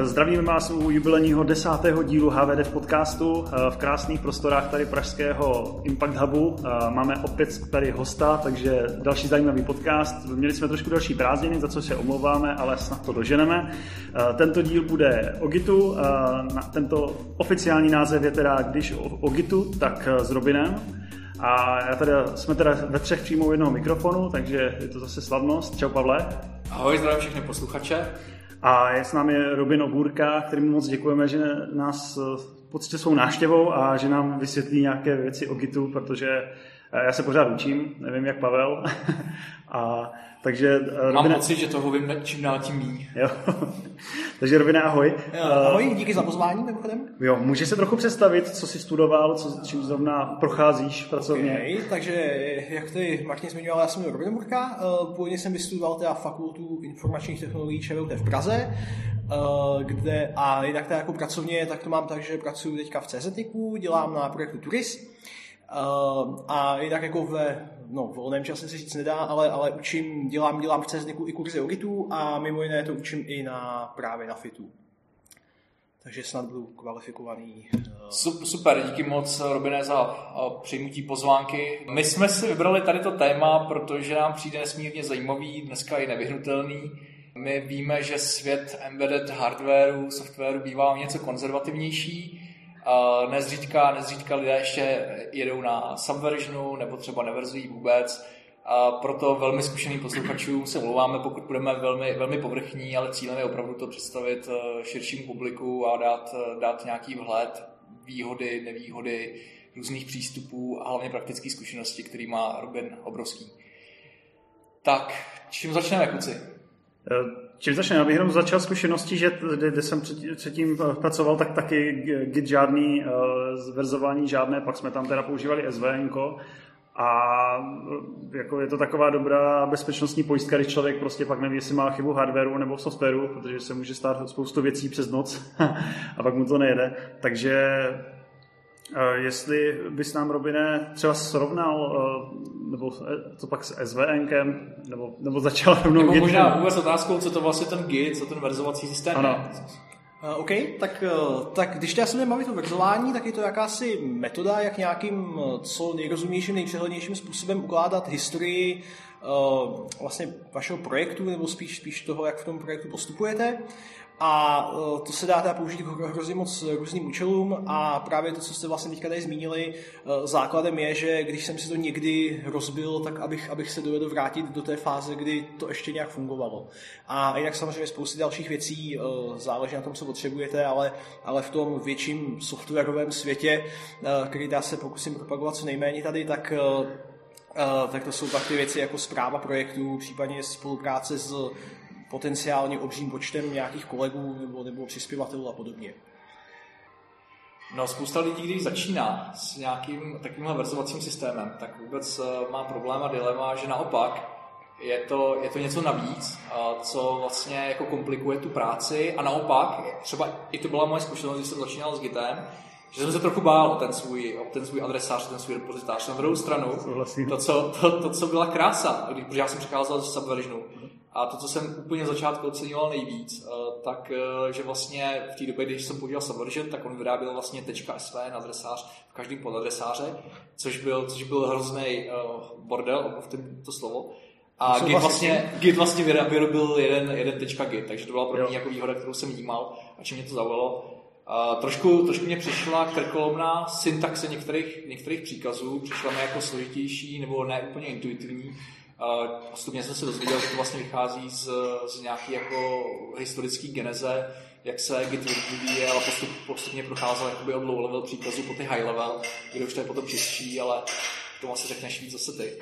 Zdravíme vás u jubilejního desátého dílu HVD v podcastu v krásných prostorách tady pražského Impact Hubu. Máme opět tady hosta, takže další zajímavý podcast. Měli jsme trošku další prázdniny, za co se omlouváme, ale snad to doženeme. Tento díl bude o Gitu. Tento oficiální název je teda Když o Gitu, tak s Robinem. A já teda, jsme teda ve třech přímo jednoho mikrofonu, takže je to zase slavnost. Čau Pavle. Ahoj, zdravím všechny posluchače. A je s námi Robin Obůrka, kterým moc děkujeme, že nás poctě svou návštěvou a že nám vysvětlí nějaké věci o Gitu, protože eh, já se pořád učím, nevím jak Pavel. a takže, eh, Mám Robine... pocit, že toho vím čím dál tím méně. Jo. Takže Robine, ahoj. Ahoj, díky za pozvání mimochodem. Jo, můžeš se trochu představit, co jsi studoval, co, čím zrovna procházíš pracovně? Okay, takže, jak ty Martin zmiňoval, já jsem Robin Burka, eh, původně jsem vystudoval teda fakultu informačních technologií ČVUT v Praze, eh, kde a jinak teda jako pracovně, tak to mám tak, že pracuji teďka v CZTiku, dělám na projektu Turis, a jinak jako ve no, volném čase se říct nedá, ale, ale učím, dělám, dělám v CSDku i kurzy o Gitu a mimo jiné to učím i na právě na FITu. Takže snad budu kvalifikovaný. Uh... Super, díky moc Robine za přijmutí pozvánky. My jsme si vybrali tady to téma, protože nám přijde nesmírně zajímavý, dneska i nevyhnutelný. My víme, že svět embedded hardwareu, softwaru bývá něco konzervativnější, nezřídka, nezřídka lidé ještě jedou na subversionu nebo třeba neverzují vůbec. A proto velmi zkušeným posluchačům se mluváme, pokud budeme velmi, velmi povrchní, ale cílem je opravdu to představit eh, širšímu publiku a dát, eh, dát nějaký vhled, výhody, nevýhody, různých přístupů a hlavně praktické zkušenosti, který má Robin obrovský. Tak, čím začneme, kluci? Eh, Čím začne? Já bych jenom začal zkušeností, že kde jsem předtím pracoval, tak taky Git žádný, uh, verzování žádné, pak jsme tam teda používali SVN, a eh, jako je to taková dobrá bezpečnostní pojistka, když člověk prostě pak neví, jestli má chybu hardwareu nebo softwaru, protože se může stát spoustu věcí přes noc a pak mu to nejede. Takže Jestli bys nám, Robine, třeba srovnal, eh, nebo to pak s SVNkem, nebo, nebo začal rovnou Nebo možná vůbec otázkou, co to vlastně ten Git, co ten verzovací systém ano. je. Uh, OK, tak, uh, tak když já se budeme bavit o verzování, tak je to jakási metoda, jak nějakým co nejrozumějším, nejpřehlednějším způsobem ukládat historii uh, vlastně vašeho projektu, nebo spíš, spíš toho, jak v tom projektu postupujete. A e, to se dá teda použít hrozně moc různým účelům a právě to, co jste vlastně teďka tady zmínili, e, základem je, že když jsem si to někdy rozbil, tak abych, abych se dovedl vrátit do té fáze, kdy to ještě nějak fungovalo. A jinak samozřejmě spousty dalších věcí, e, záleží na tom, co potřebujete, ale, ale v tom větším softwarovém světě, který já se pokusím propagovat co nejméně tady, tak tak to jsou pak ty věci jako zpráva projektů, případně spolupráce s potenciálně obřím počtem nějakých kolegů nebo, nebo přispěvatelů a podobně. No, spousta lidí, když začíná s nějakým takovýmhle verzovacím systémem, tak vůbec eh, má problém a dilema, že naopak je to, je to něco navíc, co vlastně jako komplikuje tu práci a naopak, třeba i to byla moje zkušenost, když jsem začínal s Gitem, že jsem se trochu bál o ten svůj, o ten svůj adresář, ten svůj repozitář. Na druhou stranu, to co, to, to, co byla krása, protože já jsem přecházel z Subversionu, a to, co jsem úplně začátku oceňoval nejvíc, eh, tak eh, že vlastně v té době, když jsem používal Subversion, tak on vyráběl vlastně .sv na adresář v každém podadresáře, což byl, což byl hrozný uh, bordel, v to slovo. A Git vlastně, Git vlastně vyrobil jeden, jeden .git, takže to byla pro mě jako výhoda, kterou jsem vnímal a čím mě to zaujalo. Uh, trošku, trošku mě přišla krkolomná syntaxe některých, některých příkazů, přišla mi jako složitější nebo ne úplně intuitivní, Postupně jsem se dozvěděl, že to vlastně vychází z, z nějaké jako historické geneze, jak se Git vyvíjí, ale postup, postupně procházel jakoby od low level příkazu po ty high level, kde už to je potom čistší, ale tomu asi řekneš víc zase ty.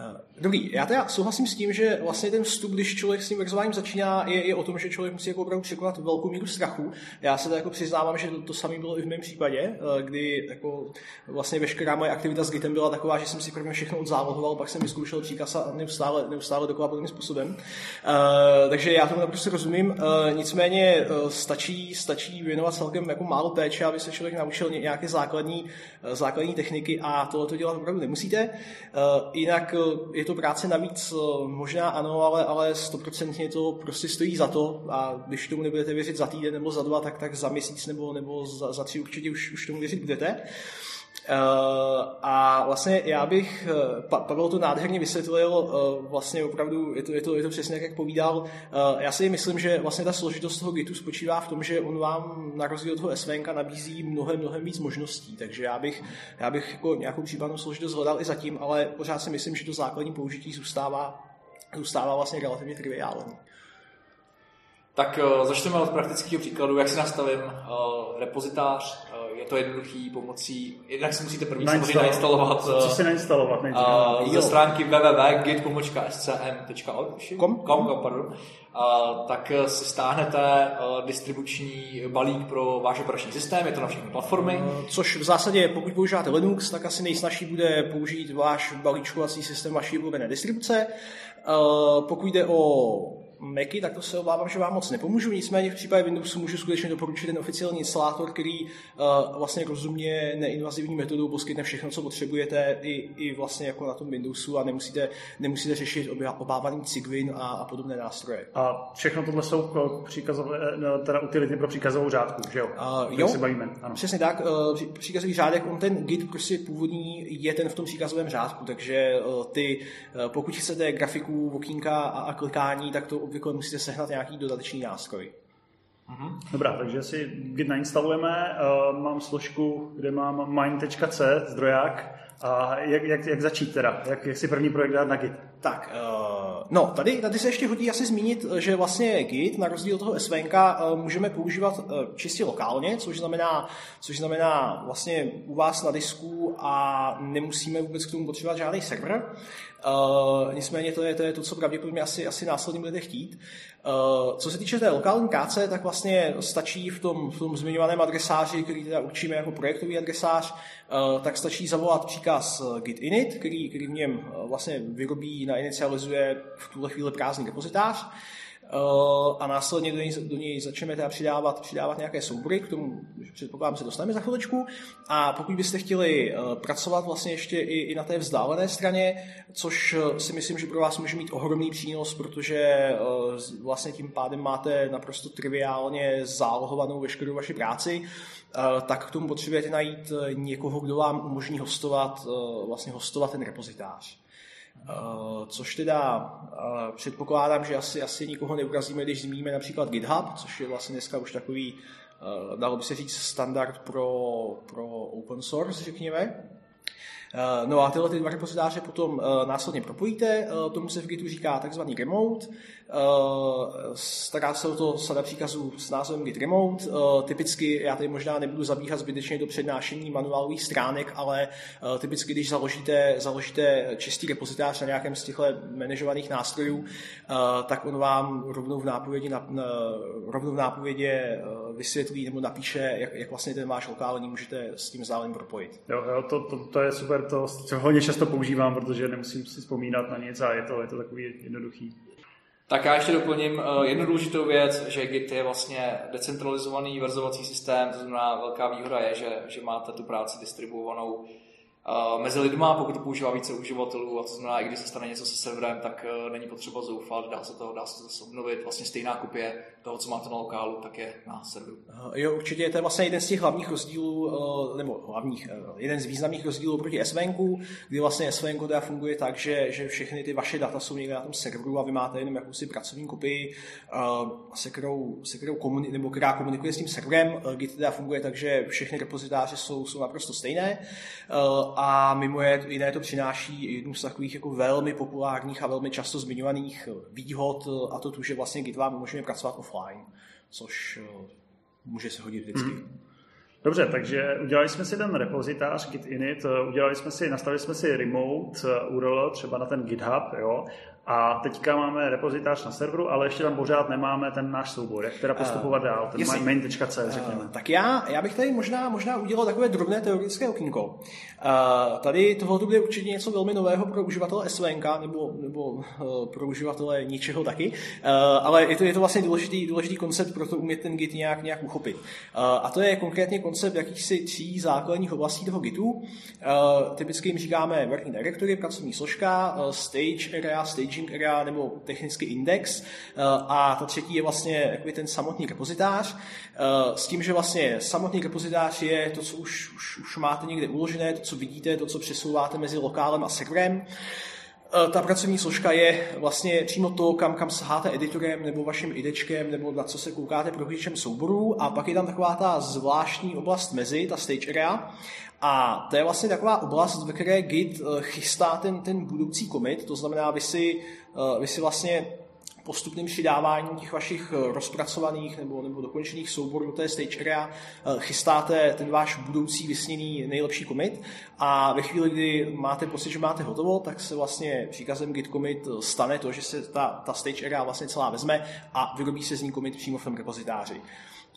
Eh, dobrý, já teda souhlasím s tím, že vlastně ten vstup, když člověk s tím verzováním začíná, je, je o tom, že člověk musí jako opravdu překonat velkou míru strachu. Já se jako přiznávám, že to, to samé bylo i v mém případě, eh, kdy jako vlastně veškerá moje aktivita s Gitem byla taková, že jsem si prvně všechno odzálohoval, pak jsem vyzkoušel příkaz a neustále, neustále dokola podobným způsobem. Uh, takže já tomu naprosto rozumím. Nicméně stačí, stačí věnovat celkem jako málo péče, aby se člověk naučil nějaké základní, základní techniky a tohle to dělat opravdu nemusíte. Jinak je to práce navíc možná ano, ale, ale stoprocentně to prostě stojí za to a když tomu nebudete věřit za týden nebo za dva, tak, tak za měsíc nebo, nebo za, za tři určitě už, už tomu věřit budete. Uh, a vlastně já bych, uh, Pavel to nádherně vysvětlil, uh, vlastně opravdu je to, je to, je to přesně tak, jak povídal. Já si myslím, že vlastně ta složitost toho Gitu spočívá v tom, že on vám na rozdíl od toho SVNK nabízí mnohem, mnohem víc možností, takže já bych, já bych jako nějakou případnou složitost hledal i zatím, ale pořád si myslím, že to základní použití zůstává, zůstává vlastně relativně triviální. Tak začneme od praktického příkladu, jak si nastavím repozitář, je to jednoduchý pomocí, jednak si musíte první samozřejmě nainstalovat. Co si nainstalovat nejdřív? Uh, ze stránky www.git.scm.org kom, kom, pardon. Uh, tak si stáhnete uh, distribuční balík pro váš operační systém, je to na všechny platformy. Uh, což v zásadě, pokud používáte Linux, tak asi nejsnažší bude použít váš balíčkovací systém vaší oblíbené distribuce. Uh, pokud jde o Macy, tak to se obávám, že vám moc nepomůžu. Nicméně v případě Windowsu můžu skutečně doporučit ten oficiální instalátor, který uh, vlastně rozumně neinvazivní metodou poskytne všechno, co potřebujete i, i vlastně jako na tom Windowsu a nemusíte, nemusíte řešit obávaný Cygwin a, a podobné nástroje. A všechno tohle jsou příkazové, no, teda utility pro příkazovou řádku, že jo? Uh, jo, se bavíme. Ano. Přesně tak. Uh, příkazový řádek, on ten Git prostě původní je ten v tom příkazovém řádku, takže uh, ty, uh, pokud chcete grafiku, okýnka a, a klikání, tak to obvykle musíte sehnat nějaký dodatečný nástroj. Mhm. Dobrá, takže si Git nainstalujeme. Uh, mám složku, kde mám mine.c, zdroják. A jak, jak, jak začít teda? Jak, jak si první projekt dát na Git? Tak, uh, no, tady, tady se ještě hodí asi zmínit, že vlastně Git, na rozdíl od toho SVNK, uh, můžeme používat uh, čistě lokálně, což znamená, což znamená vlastně u vás na disku a nemusíme vůbec k tomu potřebovat žádný server. Uh, nicméně to je, to je to, co pravděpodobně asi, asi následně budete chtít. Uh, co se týče té lokální káce, tak vlastně stačí v tom, v tom zmiňovaném adresáři, který teda určíme jako projektový adresář, uh, tak stačí zavolat příkaz git init, který, který v něm vlastně vyrobí, nainicializuje v tuhle chvíli prázdný repozitář. Eh, a následně do něj, do něj začneme teda přidávat, přidávat nějaké soubory, k tomu předpokládám se dostaneme za chviličku. A pokud byste chtěli eh, pracovat vlastně ještě i, i na té vzdálené straně, což eh, si myslím, že pro vás může mít ohromný přínos, protože vlastně tím pádem máte naprosto triviálně zálohovanou veškerou vaši práci, tak k tomu potřebujete najít někoho, kdo vám umožní hostovat, vlastně hostovat ten repozitář. Uh, což teda uh, předpokládám, že asi, asi nikoho neurazíme, když zmíníme například GitHub, což je vlastně dneska už takový, uh, dalo by se říct, standard pro, pro open source, řekněme. No a tyhle ty dva repozitáře potom následně propojíte, tomu se v Gitu říká takzvaný remote, stará se o to sada příkazů s názvem Git Remote. Uh, typicky, já tady možná nebudu zabíhat zbytečně do přednášení manuálových stránek, ale uh, typicky, když založíte, založíte čistý repozitář na nějakém z těchto manažovaných nástrojů, tak on vám rovnou v na, rovnou v nápovědě vysvětlí nebo napíše, jak, jak vlastně ten váš lokální můžete s tím vzdáleným propojit. Jo, jo to, to, to, je super, to, to hodně často používám, protože nemusím si vzpomínat na nic a je to, je to takový jednoduchý. Tak já ještě doplním uh, jednu důležitou věc, že Git je vlastně decentralizovaný verzovací systém, to znamená velká výhoda je, že, že máte tu práci distribuovanou mezi lidma, pokud používá více uživatelů, a to znamená, i když se stane něco se serverem, tak uh, není potřeba zoufat, dá se to, dá se to obnovit. Vlastně stejná kopie toho, co máte na lokálu, tak je na serveru. Jo, určitě, to je vlastně jeden z těch hlavních rozdílů, uh, nebo hlavních, uh, jeden z významných rozdílů proti SVN, kdy vlastně SVN funguje tak, že, že všechny ty vaše data jsou někde na tom serveru a vy máte jenom jakousi pracovní kopii, se kterou, se kterou komuni- nebo která komunikuje s tím serverem. Git teda funguje tak, že všechny repozitáře jsou, jsou naprosto stejné. A mimo jiné to přináší jednu z takových jako velmi populárních a velmi často zmiňovaných výhod a to tu, že vlastně Git vám umožňuje pracovat offline, což může se hodit vždycky. Mm. Dobře, takže udělali jsme si ten repozitář git init, udělali jsme si, nastavili jsme si remote URL třeba na ten GitHub, jo, A teďka máme repozitář na serveru, ale ještě tam pořád nemáme ten náš soubor. Jak teda postupovat uh, dál, ten jestli, main.c, řekněme. Uh, tak já, já bych tady možná, možná udělal takové drobné teoretické okýnko. Uh, tady tohle bude určitě něco velmi nového pro uživatele SVNK nebo, nebo uh, pro uživatele ničeho taky, uh, ale je to, je to vlastně důležitý, důležitý koncept pro to umět ten Git nějak, nějak uchopit. Uh, a to je konkrétně koncept jakýchsi tří základních oblastí toho Gitu. Uh, typicky jim říkáme working directory, pracovní složka, uh, stage area, staging area nebo technický index. Uh, a ta třetí je vlastně jakoby ten samotný repozitář. Uh, s tím, že vlastně samotný repozitář je to, co už, už, už máte někde uložené, to, co vidíte, to, co přesouváte mezi lokálem a serverem. Eh, ta pracovní složka je vlastně přímo to, kam, kam saháte editorem nebo vaším idečkem nebo na co se koukáte prohlížečem souborů a pak je tam taková ta zvláštní oblast mezi, ta stage area. A to je vlastně taková oblast, ve které Git eh, chystá ten, ten budoucí commit, to znamená, vy si, eh, vy si vlastně postupným přidáváním těch vašich eh, rozpracovaných nebo, nebo dokončených souborů do té stage area eh, chystáte ten váš budoucí vysněný nejlepší commit a ve chvíli, kdy máte pocit, že máte hotovo, tak se vlastně příkazem git commit eh, stane to, že se ta, ta stage area vlastně celá vezme a vyrobí se z ní commit přímo v tom repozitáři.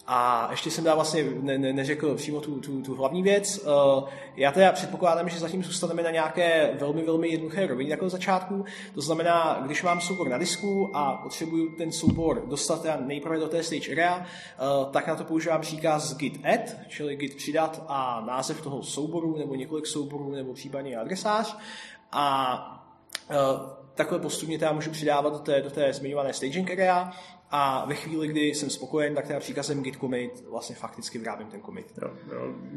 A ještě jsem dál vlastně ne, ne, neřekl přímo tu, tu, tu hlavní věc. Uh, já teda předpokládám, že zatím zůstaneme na nějaké velmi, velmi jednoduché rovině jako začátku. To znamená, když mám soubor na disku a potřebuju ten soubor dostat nejprve do té stage area, uh, tak na to používám příkaz git add, čili git přidat a název toho souboru, nebo několik souborů, nebo případně adresář. A uh, takhle postupně teda můžu přidávat do té, do té zmiňované staging area a ve chvíli, kdy jsem spokojen, tak teda příkazem git commit vlastně fakticky vyrábím ten commit. Jo,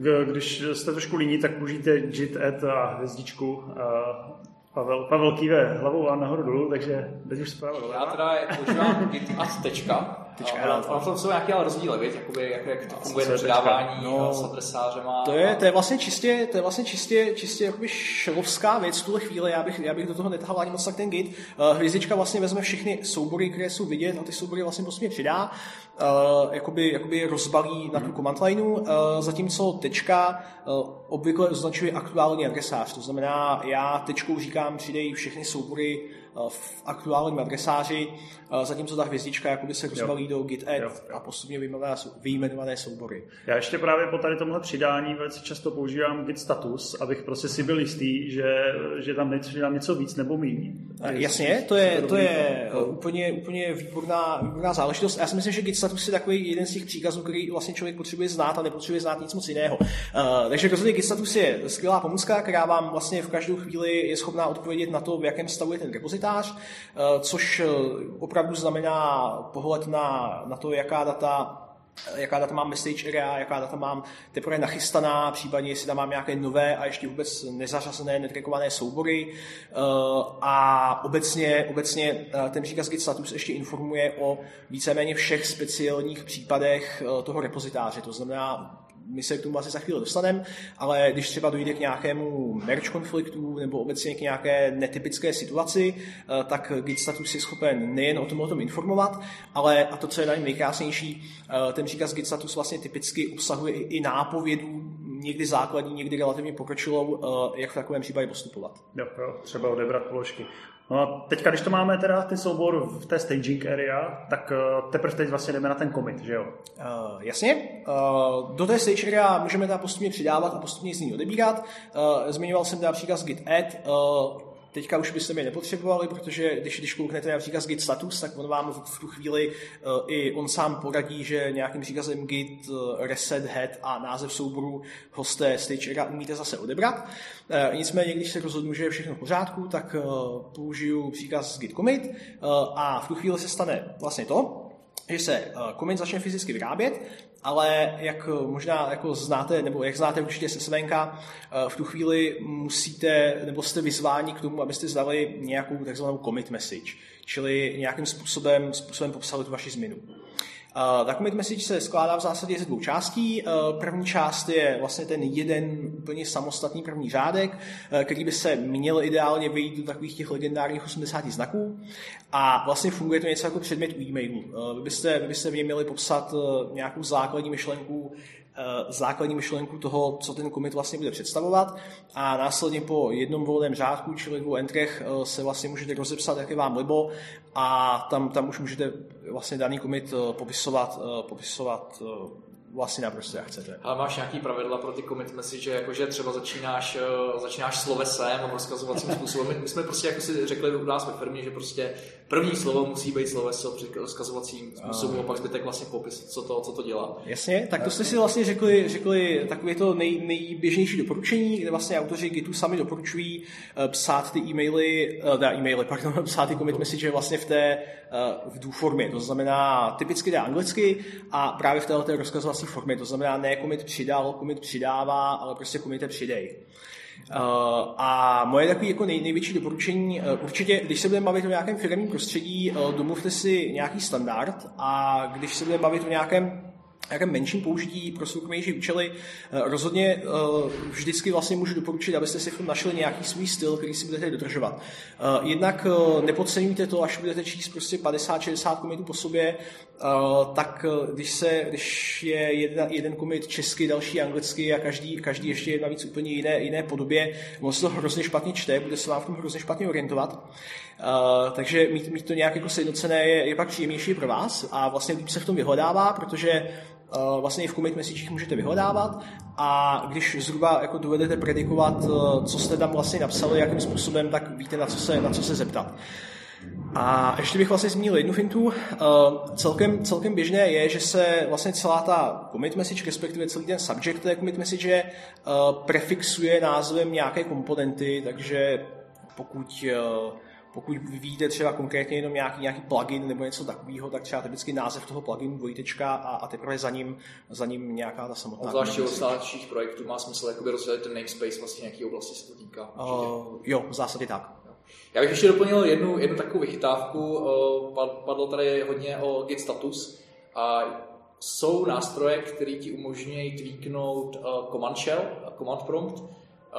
jo. Když jste trošku líní, tak použijte git add a hvězdičku. A Pavel, Pavel kýve hlavou a nahoru dolů, takže teď už zpráva Já teda používám git add tečka, Tečka, ono v tom jsou nějaké ale rozdíly, víc? Jakoby, jak, jak to funguje to předávání no, s adresářem a... To je, to je vlastně čistě, to je vlastně čistě, čistě jakoby šelovská věc v tuhle chvíli, já bych, já bych do toho netahal ani moc tak ten git. Uh, hvězdička vlastně vezme všechny soubory, které jsou vidět a ty soubory vlastně postupně přidá, uh, jakoby, jakoby rozbalí na tu command lineu, uh, zatímco tečka uh, obvykle označuje aktuální adresář, to znamená, já tečkou říkám, přidej všechny soubory Eh, v aktuálním adresáři, eh, zatímco ta hvězdička jakoby se rozbalí do git add jo, jo. a postupně vyjmenované soubory. Já ještě právě po tady tomhle přidání velice často používám git status, abych prostě si byl jistý, že, že tam přidám něco víc nebo méně. Eh, jasně, to je, to je úplně, úplně výborná, výborná záležitost. Já si myslím, že git status je takový jeden z těch příkazů, který vlastně člověk potřebuje znát a nepotřebuje znát nic moc jiného. Uh, takže rozhodně git status je skvělá pomůcka, která vám vlastně v každou chvíli je schopná odpovědět na to, v jakém stavu je ten repozit repozitář, eh, což eh, opravdu znamená pohled na, na to, jaká data jaká data mám message area, jaká data mám teprve nachystaná, případně jestli tam mám nějaké nové a ještě vůbec nezařazené, netrekované soubory. Eh, a obecně, obecně ten příkaz git status ještě informuje o víceméně všech speciálních případech toho repozitáře. To znamená, my se k tomu asi za chvíli dostaneme, ale když třeba dojde k nějakému merge konfliktu nebo obecně k nějaké netypické situaci, eh, tak Git status je schopen nejen o tom o tom informovat, ale, a to, co je na něm nejkrásnější, eh, ten příkaz Git status vlastně typicky obsahuje i nápovědu, někdy základní, někdy relativně pokročilou, eh, jak v takovém případě postupovat. Jo, jo, třeba odebrat položky. No teďka, když to máme teda ty soubor v té staging area, tak uh, teprve teď vlastně jdeme na ten commit, že jo? Uh, jasně. Uh, do té stage area můžeme teda postupně přidávat a postupně z ní odebírat. Uh, zmiňoval jsem teda příkaz git add. Uh, Teďka už byste mě nepotřebovali, protože když, když kouknete například z git status, tak on vám v, v tu chvíli uh, i on sám poradí, že nějakým příkazem git uh, reset head a název souboru hosté stage umíte zase odebrat. Uh, nicméně, když se rozhodnu, že je všechno v pořádku, tak uh, použiju příkaz git commit uh, a v tu chvíli se stane vlastně to, že se commit začne fyzicky vyrábět ale jak možná jako znáte, nebo jak znáte určitě se Svenka, eh, v tu chvíli musíte, nebo jste vyzváni k tomu, abyste zdali nějakou takzvanou commit message, čili nějakým způsobem, způsobem popsali tu vaši změnu. Uh, ta commit message se skládá v zásadě ze dvou částí. Uh, první část je vlastně ten jeden úplně samostatný první řádek, uh, který by se měl ideálně vyjít do takových těch legendárních 80 znaků. A vlastně funguje to něco jako předmět u e-mailu. Vy byste, vy byste v něm měli popsat nějakou základní myšlenku, základní myšlenku toho, co ten commit vlastně bude představovat a následně po jednom volném řádku, čili dvou entrech, se vlastně můžete rozepsat, jak je vám libo a tam, tam už můžete vlastně daný commit popisovat, popisovat vlastně naprosto jak chcete. Ale máš nějaký pravidla pro ty commit message, jakože třeba začínáš, eh, začínáš slovesem a rozkazovacím způsobem. My jsme prostě jako si řekli u nás ve firmě, že prostě první slovo musí být sloveso při rozkazovacím způsobu a pak zbytek vlastně popis, co to, co to dělá. Jasně, tak to jste si vlastně řekli, řekli takové to nej, nejběžnější doporučení, kde vlastně autoři Gitu sami doporučují eh, psát ty e-maily, uh, e-maily, pardon, psát ty commit message vlastně v té v do formě. To znamená, typicky jde anglicky a právě v této rozkazovací formě. To znamená, ne commit přidal, commit přidává, ale prostě commit přidej. Uh, a moje takové jako nej, největší doporučení, uh, určitě, když se budeme bavit o nějakém firmním prostředí, uh, domluvte si nějaký standard a když se budeme bavit o nějakém nějakém menším použití pro soukromější účely. Eh, rozhodně eh, vždycky vlastně můžu doporučit, abyste si v tom našli nějaký svůj styl, který si budete dodržovat. Eh, jednak nepodceňujte to, až budete číst prostě 50-60 komitů po sobě, tak když, se, když je jeden, jeden komit česky, další anglicky a každý, každý ještě je navíc úplně jiné, jiné podobě, on se to hrozně špatně čte, bude se vám v tom hrozně špatně orientovat. Uh, takže mít, mít to nějak jako sjednocené je, je pak příjemnější pro vás a vlastně líp se v tom vyhledává, protože uh, vlastně i v commit messagech můžete vyhledávat a když zhruba jako dovedete predikovat, uh, co jste tam vlastně napsali, jakým způsobem, tak víte, na co se, na co se zeptat. A ještě bych vlastně zmínil jednu fintu. Uh, celkem, celkem běžné je, že se vlastně celá ta commit message, respektive celý ten subject té commit message uh, prefixuje názvem nějaké komponenty, takže pokud uh, pokud vyvíjíte třeba konkrétně jenom nějaký, nějaký plugin nebo něco takového, tak třeba typicky název toho pluginu dvojtečka a, a teprve za ním, za ním nějaká ta samotná. Zvláště u starších projektů má smysl jakoby rozdělit ten namespace vlastně nějaký oblasti se to týká. Uh, jo, v zásadě tak. Já bych ještě doplnil jednu, jednu takovou vychytávku. Padlo tady hodně o Git status a jsou nástroje, které ti umožňují tweaknout command shell, command prompt,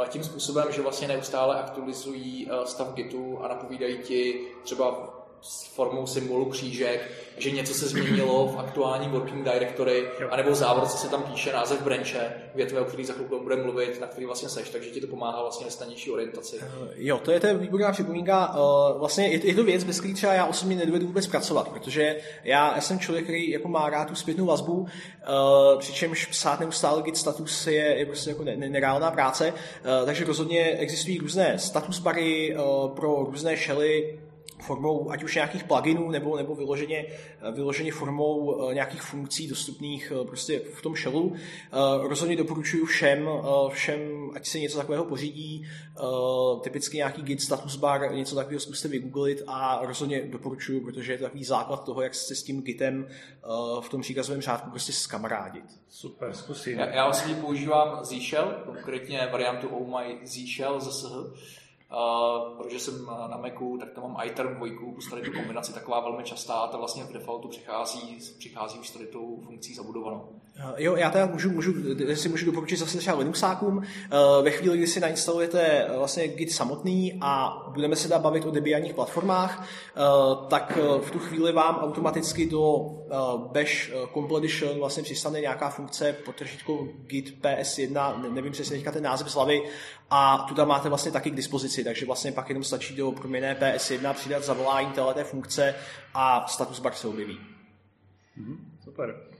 tím způsobem, že vlastně neustále aktualizují eh, stav Gitu a napovídají ti třeba s formou symbolu křížek, že něco se změnilo v aktuálním working directory, anebo v závorce se tam píše název branche, větve, o který za chvilku budeme mluvit, na který vlastně seš, takže ti to pomáhá vlastně snadnější orientaci. Uh, jo, to je to výborná připomínka. Uh, vlastně je, je, to věc, bez které třeba já osobně nedovedu vůbec pracovat, protože já, já jsem člověk, který jako má rád tu zpětnou vazbu, uh, přičemž psát neustále git status je, je prostě jako ne, ne, nereálná práce, takže rozhodně existují různé status bary pro různé shely, formou ať už nějakých pluginů nebo, nebo vyloženě, vyloženě formou eh, nějakých funkcí dostupných eh, prostě v tom shellu. Eh, rozhodně doporučuji všem, všem, ať si něco takového pořídí, typicky nějaký git status bar, něco takového zkuste vygooglit a rozhodně doporučuji, protože je to takový základ toho, jak se s tím gitem v tom příkazovém řádku prostě skamarádit. Super, zkusím. Já, já vlastně používám Zshell, konkrétně variantu Oh My Zshell ZSH, Protože jsem na Macu, tak tam mám iTerm 2, plus tady tu kombinaci taková velmi častá ta vlastně v defaultu přichází, přichází už tady tou funkcí zabudovanou. Uh, jo, já teda můžu, můžu, si můžu doporučit zase třeba Linuxákům. Uh, ve chvíli, kdy si nainstalujete vlastně Git samotný a budeme se dát bavit o debianních platformách, tak v tu chvíli vám automaticky do Bash Completion vlastně přistane nějaká funkce pod Git PS1, nevím přesně teďka ten název z hlavy, a tu tam máte vlastně taky k dispozici, takže vlastně pak jenom stačí do proměné PS1 přidat zavolání této funkce a status bar se objeví. Mm, super.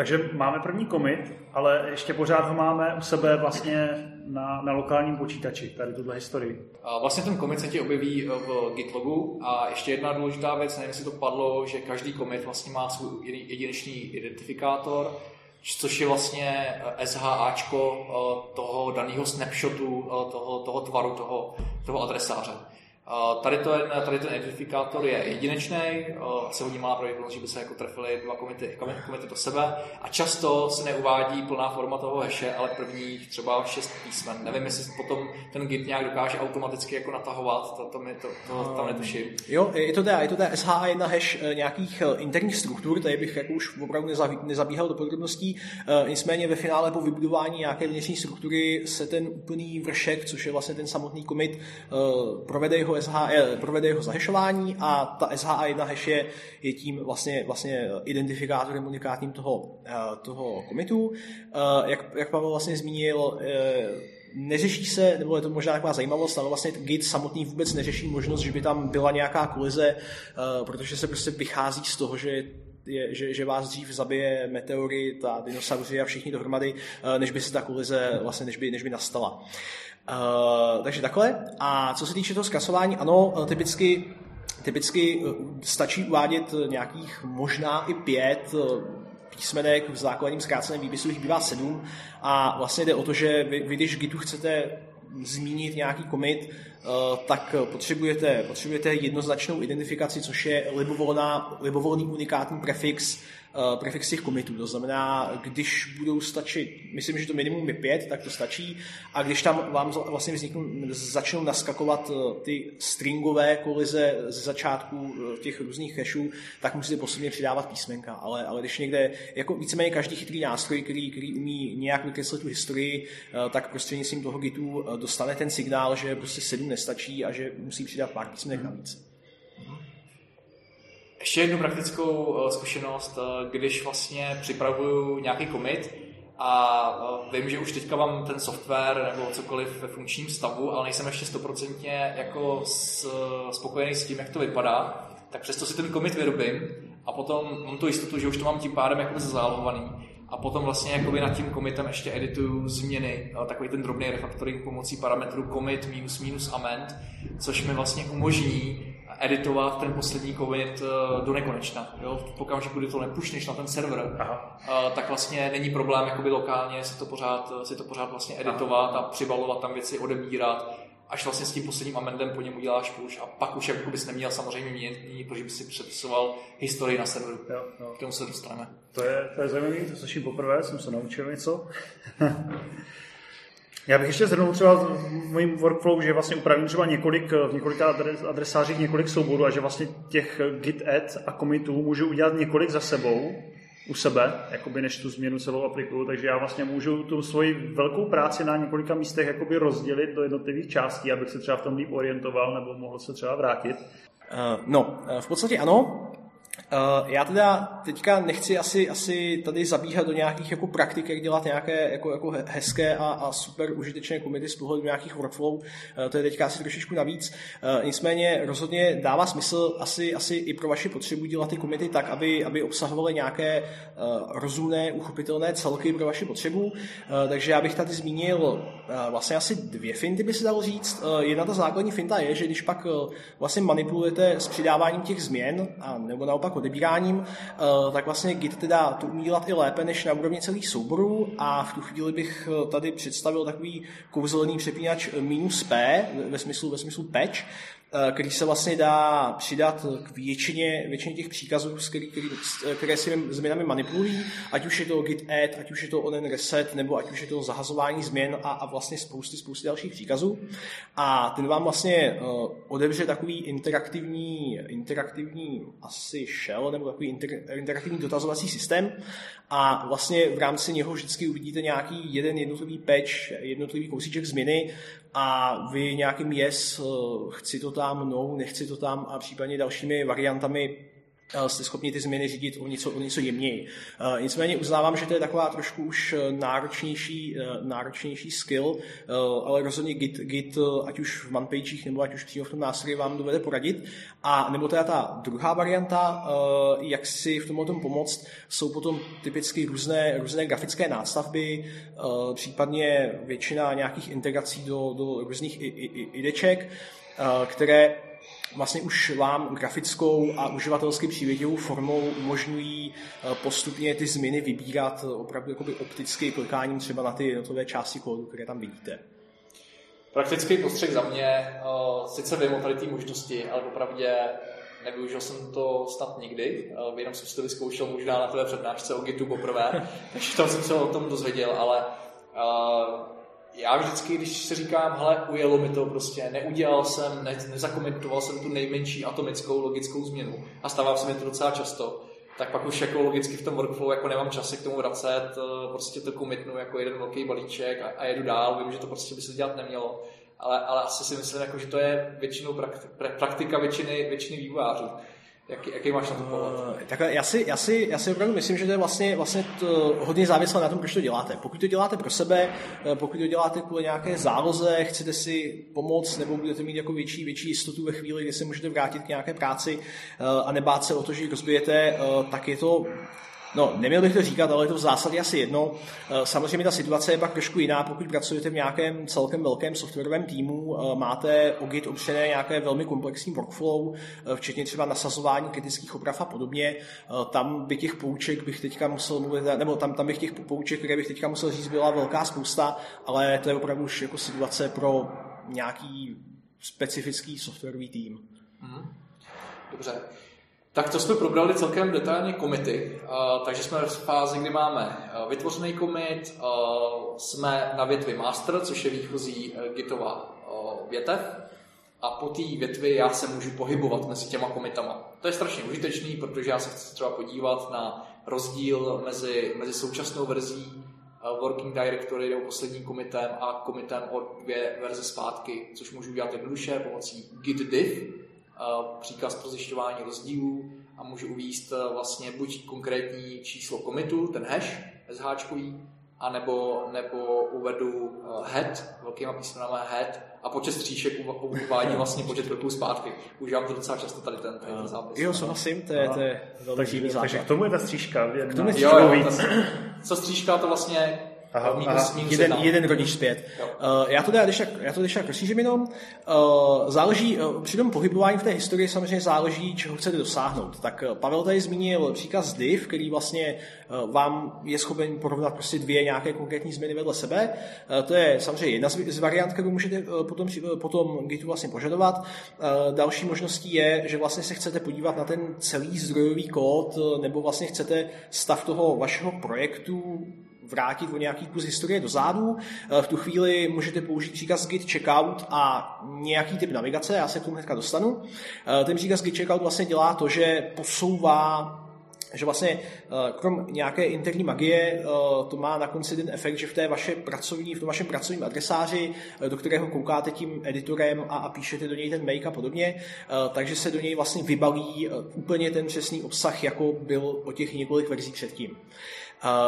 Takže máme první commit, ale ještě pořád ho máme u sebe vlastně na, na lokálním počítači, tady tuhle historii. A vlastně ten commit se ti objeví v GitLogu a ještě jedna důležitá věc, nevím, jestli to padlo, že každý commit vlastně má svůj jedinečný identifikátor, což je vlastně eh, SHAčko eh, toho daného snapshotu, eh, toho, toho tvaru, toho, toho adresáře. Tady, to tady ten identifikátor je jedinečný, se hodně malá pravděpodobnost, že by se jako trefili dva komity, komity do sebe a často se neuvádí plná forma toho haše, ale prvních třeba šest písmen. Nevím, jestli potom ten Git nějak dokáže automaticky jako natahovat, to, to, mi, to, to tam netuším. Jo, je to teda, je to teda SHA1 hash eh, nějakých eh, interních struktur, tady bych jako už opravdu nezabíhal do podrobností, eh, nicméně ve finále po vybudování nějaké vnitřní struktury se ten úplný vršek, což je vlastně ten samotný commit, provede jeho jeho SH, provede jeho zahešování a ta SHA1 hash je, je tím vlastně, vlastně identifikátorem unikátním toho, toho komitu. Jak, jak Pavel vlastně zmínil, neřeší se, nebo je to možná taková zajímavost, ale vlastně Git samotný vůbec neřeší možnost, že by tam byla nějaká kolize, protože se prostě vychází z toho, že je, že, že vás dřív zabije meteorit a dinosauři a všichni dohromady, eh, než by se ta kolize, vlastně než by, než by nastala. Uh, takže takhle. A co se týče toho zkasování, ano, eh, typicky, typicky stačí uvádět nějakých možná i pět písmenek v základním zkráceném výpisu jich bývá sedm a vlastně jde o to, že vy, vy když Gitu chcete zmínit nějaký commit, Eh, tak potřebujete, potřebujete jednoznačnou identifikaci, což je libovolná, libovolný unikátní prefix Eh, prefix těch komitů. To znamená, když budou stačit, myslím, že to minimum je pět, tak to stačí. A když tam vám vlastně vzniknou, začnou naskakovat eh, ty stringové kolize ze začátku eh, těch různých cashů, tak musíte postupně přidávat písmenka. Ale, ale když někde, jako víceméně každý chytrý nástroj, který, který umí nějak vykreslit tu historii, tak prostřednictvím toho Gitu dostane ten signál, že prostě sedm nestačí a že musí přidat pár písmenek navíc. Ještě jednu praktickou eh, zkušenost, eh, když vlastně připravuju nějaký commit a eh, vím, že už teďka mám ten software nebo cokoliv ve funkčním stavu, ale nejsem ještě stoprocentně jako spokojený s tím, jak to vypadá, tak přesto si ten commit vyrobím a potom mám tu jistotu, že už to mám tím pádem jako zálogovaný a potom vlastně jakoby nad tím commitem ještě edituju změny, takový ten drobný refactoring pomocí parametru commit minus minus amend, což mi vlastně umožní editovat ten poslední commit eh, do nekonečna. Jo? V okamžiku, kdy to nepušneš na ten server, Aha. Eh, tak vlastně není problém jakoby lokálně si to pořád, si to pořád vlastně editovat Aha. a přibalovat tam věci, odebírat, až vlastně s tím posledním amendem po něm uděláš push a pak už jako bys neměl samozřejmě měnit, protože bys si předpisoval historii na serveru. Jo, jo. K tomu se dostaneme. To je, to je zajímavé, to slyším poprvé, jsem se naučil něco. Já bych ještě zhrnul třeba v mojím workflow, že vlastně upravím třeba několik, v několika adres, adresářích několik souborů a že vlastně těch git add a commitů můžu udělat několik za sebou u sebe, jakoby než tu změnu celou aplikuju, takže já vlastně můžu tu svoji velkou práci na několika místech jakoby rozdělit do jednotlivých částí, abych se třeba v tom líp orientoval nebo mohl se třeba vrátit. Uh, no, v podstatě ano. Uh, já teda teďka nechci asi, asi tady zabíhat do nějakých jako praktik, jak dělat nějaké jako, jako hezké a, a super užitečné komity z pohledu nějakých workflow. Uh, to je teďka asi trošičku navíc. Uh, nicméně rozhodně dává smysl asi, asi i pro vaši potřebu dělat ty komity tak, aby, aby obsahovaly nějaké rozumné, uchopitelné celky pro vaši potřebu. Takže já bych tady zmínil vlastně asi dvě finty, by se dalo říct. Jedna ta základní finta je, že když pak vlastně manipulujete s přidáváním těch změn, a nebo naopak odebíráním, eh, tak vlastně Git teda to umí dělat i lépe než na úrovni celých souborů a v tu chvíli bych eh, tady představil takový kouzelný přepínač minus P ve smyslu, ve smyslu patch, který se vlastně dá přidat k většině, většině těch příkazů, který, který, které s těmi změnami manipulují, ať už je to git add, ať už je to onen reset, nebo ať už je to zahazování změn a, a vlastně spousty, spousty dalších příkazů. A ten vám vlastně uh, odebře takový interaktivní, interaktivní asi shell, nebo takový inter, interaktivní dotazovací systém a vlastně v rámci něho vždycky uvidíte nějaký jeden jednotlivý patch, jednotlivý kousíček změny a vy nějakým yes, eh, chci to tam, no, nechci to tam a případně dalšími variantami Eh, jste schopni ty změny řídit o něco, o něco jemněji. Uh, nicméně uznávám, že to je taková trošku už eh, náročnější, náročnější skill, ale rozhodně Git, Git ať už v manpagech nebo ať už přímo v tom nástroji vám dovede poradit. A nebo teda ta druhá varianta, jak si v tomhle tom pomoct, jsou potom typicky různé, různé grafické nástavby, případně většina nějakých integrací do, do různých ideček, uh, které vlastně už vám grafickou a uživatelsky přívětivou formou umožňují eh, postupně ty změny vybírat opravdu jakoby opticky klikáním třeba na ty jednotlivé části kódu, které tam vidíte. Praktický postřeh za mě, eh, sice vím o tady té možnosti, ale opravdu nevyužil jsem to snad nikdy, eh, jenom jsem si to vyzkoušel možná na tvé přednášce o Gitu poprvé, takže tam jsem se o tom dozvěděl, ale já vždycky, když si říkám, hele, ujelo mi to prostě, neudělal jsem, ne, nezakomentoval jsem tu nejmenší atomickou logickou změnu a stává se mi to docela často, tak pak už jako logicky v tom workflow jako nemám čas k tomu vracet, eh, prostě to komitnu jako jeden velký balíček a, a jedu dál, vím, že to prostě by se dělat nemělo. ale, ale asi si myslím, jako, že to je většinou praktika většiny, většiny vývojářů. Jaký, jaký máš na to pohled? Uh, tak já si, já, si, já si opravdu myslím, že to je vlastně, vlastně to hodně závislé na tom, proč to děláte. Pokud to děláte pro sebe, eh, pokud to děláte kvůli nějaké záloze, chcete si pomoct nebo budete mít jako větší, větší jistotu ve chvíli, kdy se můžete vrátit k nějaké práci uh, a nebát se o to, že ji rozbijete, tak je to No, neměl bych to říkat, ale je to v zásadě asi jedno. Eh, samozřejmě ta situace je pak trošku jiná, pokud pracujete v nějakém celkem velkém softwarovém týmu, eh, máte o Git opřené nějaké velmi komplexní workflow, eh, včetně třeba nasazování kritických oprav a podobně. Tam by těch pouček bych teďka musel mluvit, nebo tam, tam bych těch pouček, které bych teďka musel říct, byla velká spousta, ale to je opravdu už jako situace pro nějaký specifický softwarový tým. Mm. Dobře. Tak to jsme probrali celkem detailně komity, takže jsme v fázi, kdy máme vytvořený komit, jsme na větvi master, což je výchozí e, gitová větev, a po té větvi já se můžu pohybovat mezi těma komitama. To je strašně užitečný, protože já se chci třeba podívat na rozdíl mezi, mezi současnou verzí Working Directory nebo posledním komitem a komitem o dvě verze zpátky, což můžu udělat jednoduše pomocí git diff, příkaz pro zjišťování rozdílů a můžu uvíct e, vlastně buď konkrétní číslo komitu, ten hash SH, a nebo, nebo uvedu e, head, velkýma písmenama head, a počet stříšek uvádí vlastně počet kroků zpátky. Užívám to docela často tady ten, tady ten zápis. Jo, souhlasím, to je, to je velmi takže, takže k tomu je ta stříška. K tomu je stříška. Jo, jo, ta, co stříška, to vlastně Aha, minus, aha. Minus jeden, jeden rodič zpět. Uh, já to teda, když tak, já to když tak rozšířím jenom, uh, záleží, uh, při tom pohybování v té historii samozřejmě záleží, čeho chcete dosáhnout. Tak uh, Pavel tady zmínil příkaz div, který vlastně uh, vám je schopen porovnat prostě dvě nějaké konkrétní změny vedle sebe. Uh, to je samozřejmě jedna z, z variant, kterou můžete uh, potom, uh, potom Gitu vlastně požadovat. Uh, další možností je, že vlastně se chcete podívat na ten celý zdrojový kód, uh, nebo vlastně chcete stav toho vašeho projektu vrátit o nějaký kus historie dozadu. Eh, v tu chvíli můžete použít příkaz git checkout a nějaký typ navigace, já se k tomu hnedka dostanu. Eh, ten příkaz git checkout vlastně dělá to, že posouvá že vlastně eh, krom nějaké interní magie to má na konci ten efekt, že v té vaše pracovní, v tom vašem pracovním adresáři, do kterého koukáte tím editorem a, a píšete do něj ten make a podobně, takže se do něj vlastně vybalí úplně ten přesný obsah, jako byl o těch několik verzí předtím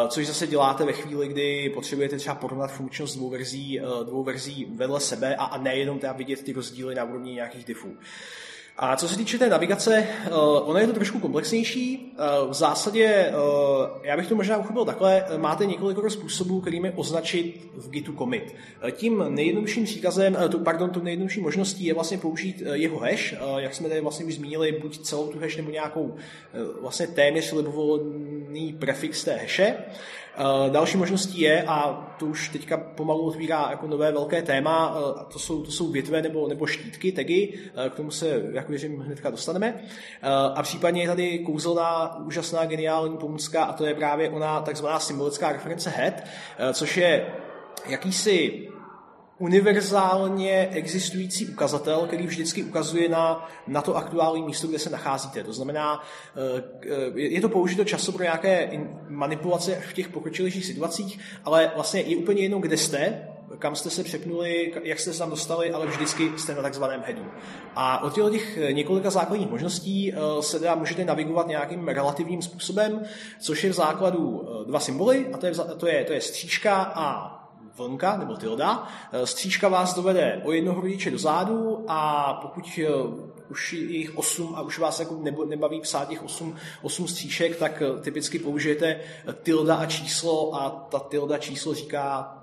což zase děláte ve chvíli, kdy potřebujete třeba porovnat funkčnost dvou verzí, eh, dvou verzí vedle sebe a, a nejenom teda vidět ty rozdíly na úrovni nějakých diffů. A co se týče té navigace, uh, ona je to trošku komplexnější. Uh, v zásadě, uh, já bych to možná uchopil takhle, máte několik způsobů, kterými označit v Gitu commit. Tím nejjednodušším příkazem, pardon, tu nejjednodušší možností je vlastně použít jeho hash, jak jsme tady vlastně už zmínili, buď celou tu hash nebo nějakou vlastně téměř libovolný prefix té hashe. Eh, další možností je, a to už teďka pomalu otvírá jako nové velké téma, eh, to jsou, to jsou větve nebo, nebo štítky, tagy, eh, k tomu se, jak věřím, hnedka dostaneme. A případně je tady kouzelná, úžasná, geniální pomůcka a to je právě ona takzvaná symbolická reference head, což je jakýsi univerzálně existující ukazatel, který vždycky ukazuje na, na to aktuální místo, kde se nacházíte. To znamená, eh, je to použito často pro nějaké manipulace v těch pokročilejších situacích, ale vlastně je úplně jedno, kde jste, kam jste se přepnuli, jak jste se tam dostali, ale vždycky jste na takzvaném headu. A od těch několika základních možností eh, se teda můžete navigovat nějakým relativním způsobem, což je v základu eh, dva symboly, a to je, to je, to je stříčka a vlnka nebo tilda. Eh, střížka vás dovede o jednoho rodiče dozadu a pokud eh, už je jich 8 a už vás jako nebaví psát těch 8, 8 stříšek, tak eh, typicky použijete tilda a číslo a ta tilda číslo říká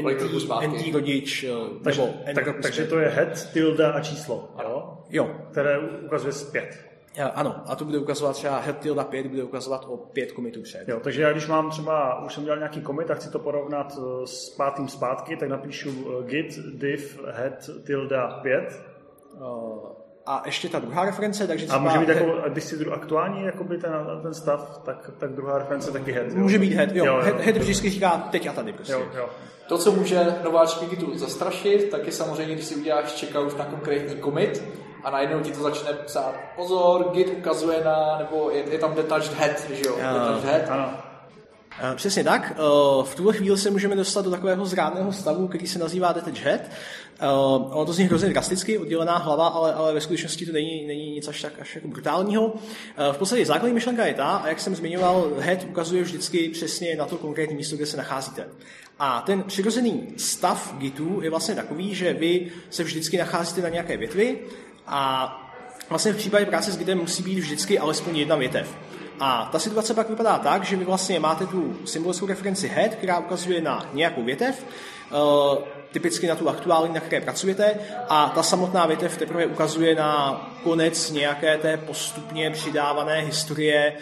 NT, NT rodič. Takže, tak, takže to je head, tilda a číslo, jo? Jo. Které ukazuje zpět. Ano, a to bude ukazovat třeba head tilde 5, bude ukazovat o 5 komitů před. Jo, takže já když mám třeba, už jsem dělal nějaký komit a chci to porovnat eh, s pátým zpátky, tak napíšu eh, git div head tilde 5. Uh, a ještě ta druhá reference, takže A může být jako, když si aktuální jakoby ten, ten stav, tak, tak druhá reference taky head. Jo? Může být head, jo. jo, jo. Head, head vždycky říká teď a tady prostě. Jo, jo. To, co může nováčky Gitu zastrašit, tak je samozřejmě, když si uděláš checkout na konkrétní commit, a najednou ti to začne psát pozor, git ukazuje na, nebo je, je tam detached head, že jo? Ano, detached head. Ano. Eh, přesně tak. Eh, v tuhle chvíli se můžeme dostat do takového zrádného stavu, který se nazývá detached head. Uh, ono to zní hrozně drasticky, oddělená hlava, ale, ale ve skutečnosti to není, není nic až tak až jako brutálního. Uh, v podstatě základní myšlenka je ta, a jak jsem zmiňoval, head ukazuje vždycky přesně na to konkrétní místo, kde se nacházíte. A ten přirozený stav Gitu je vlastně takový, že vy se vždycky nacházíte na nějaké větvi a vlastně v případě práce s Gitem musí být vždycky alespoň jedna větev. A ta situace pak vypadá tak, že vy vlastně máte tu symbolickou referenci head, která ukazuje na nějakou větev, uh, typicky na tu aktuální, na které pracujete, a ta samotná větev teprve ukazuje na konec nějaké té postupně přidávané historie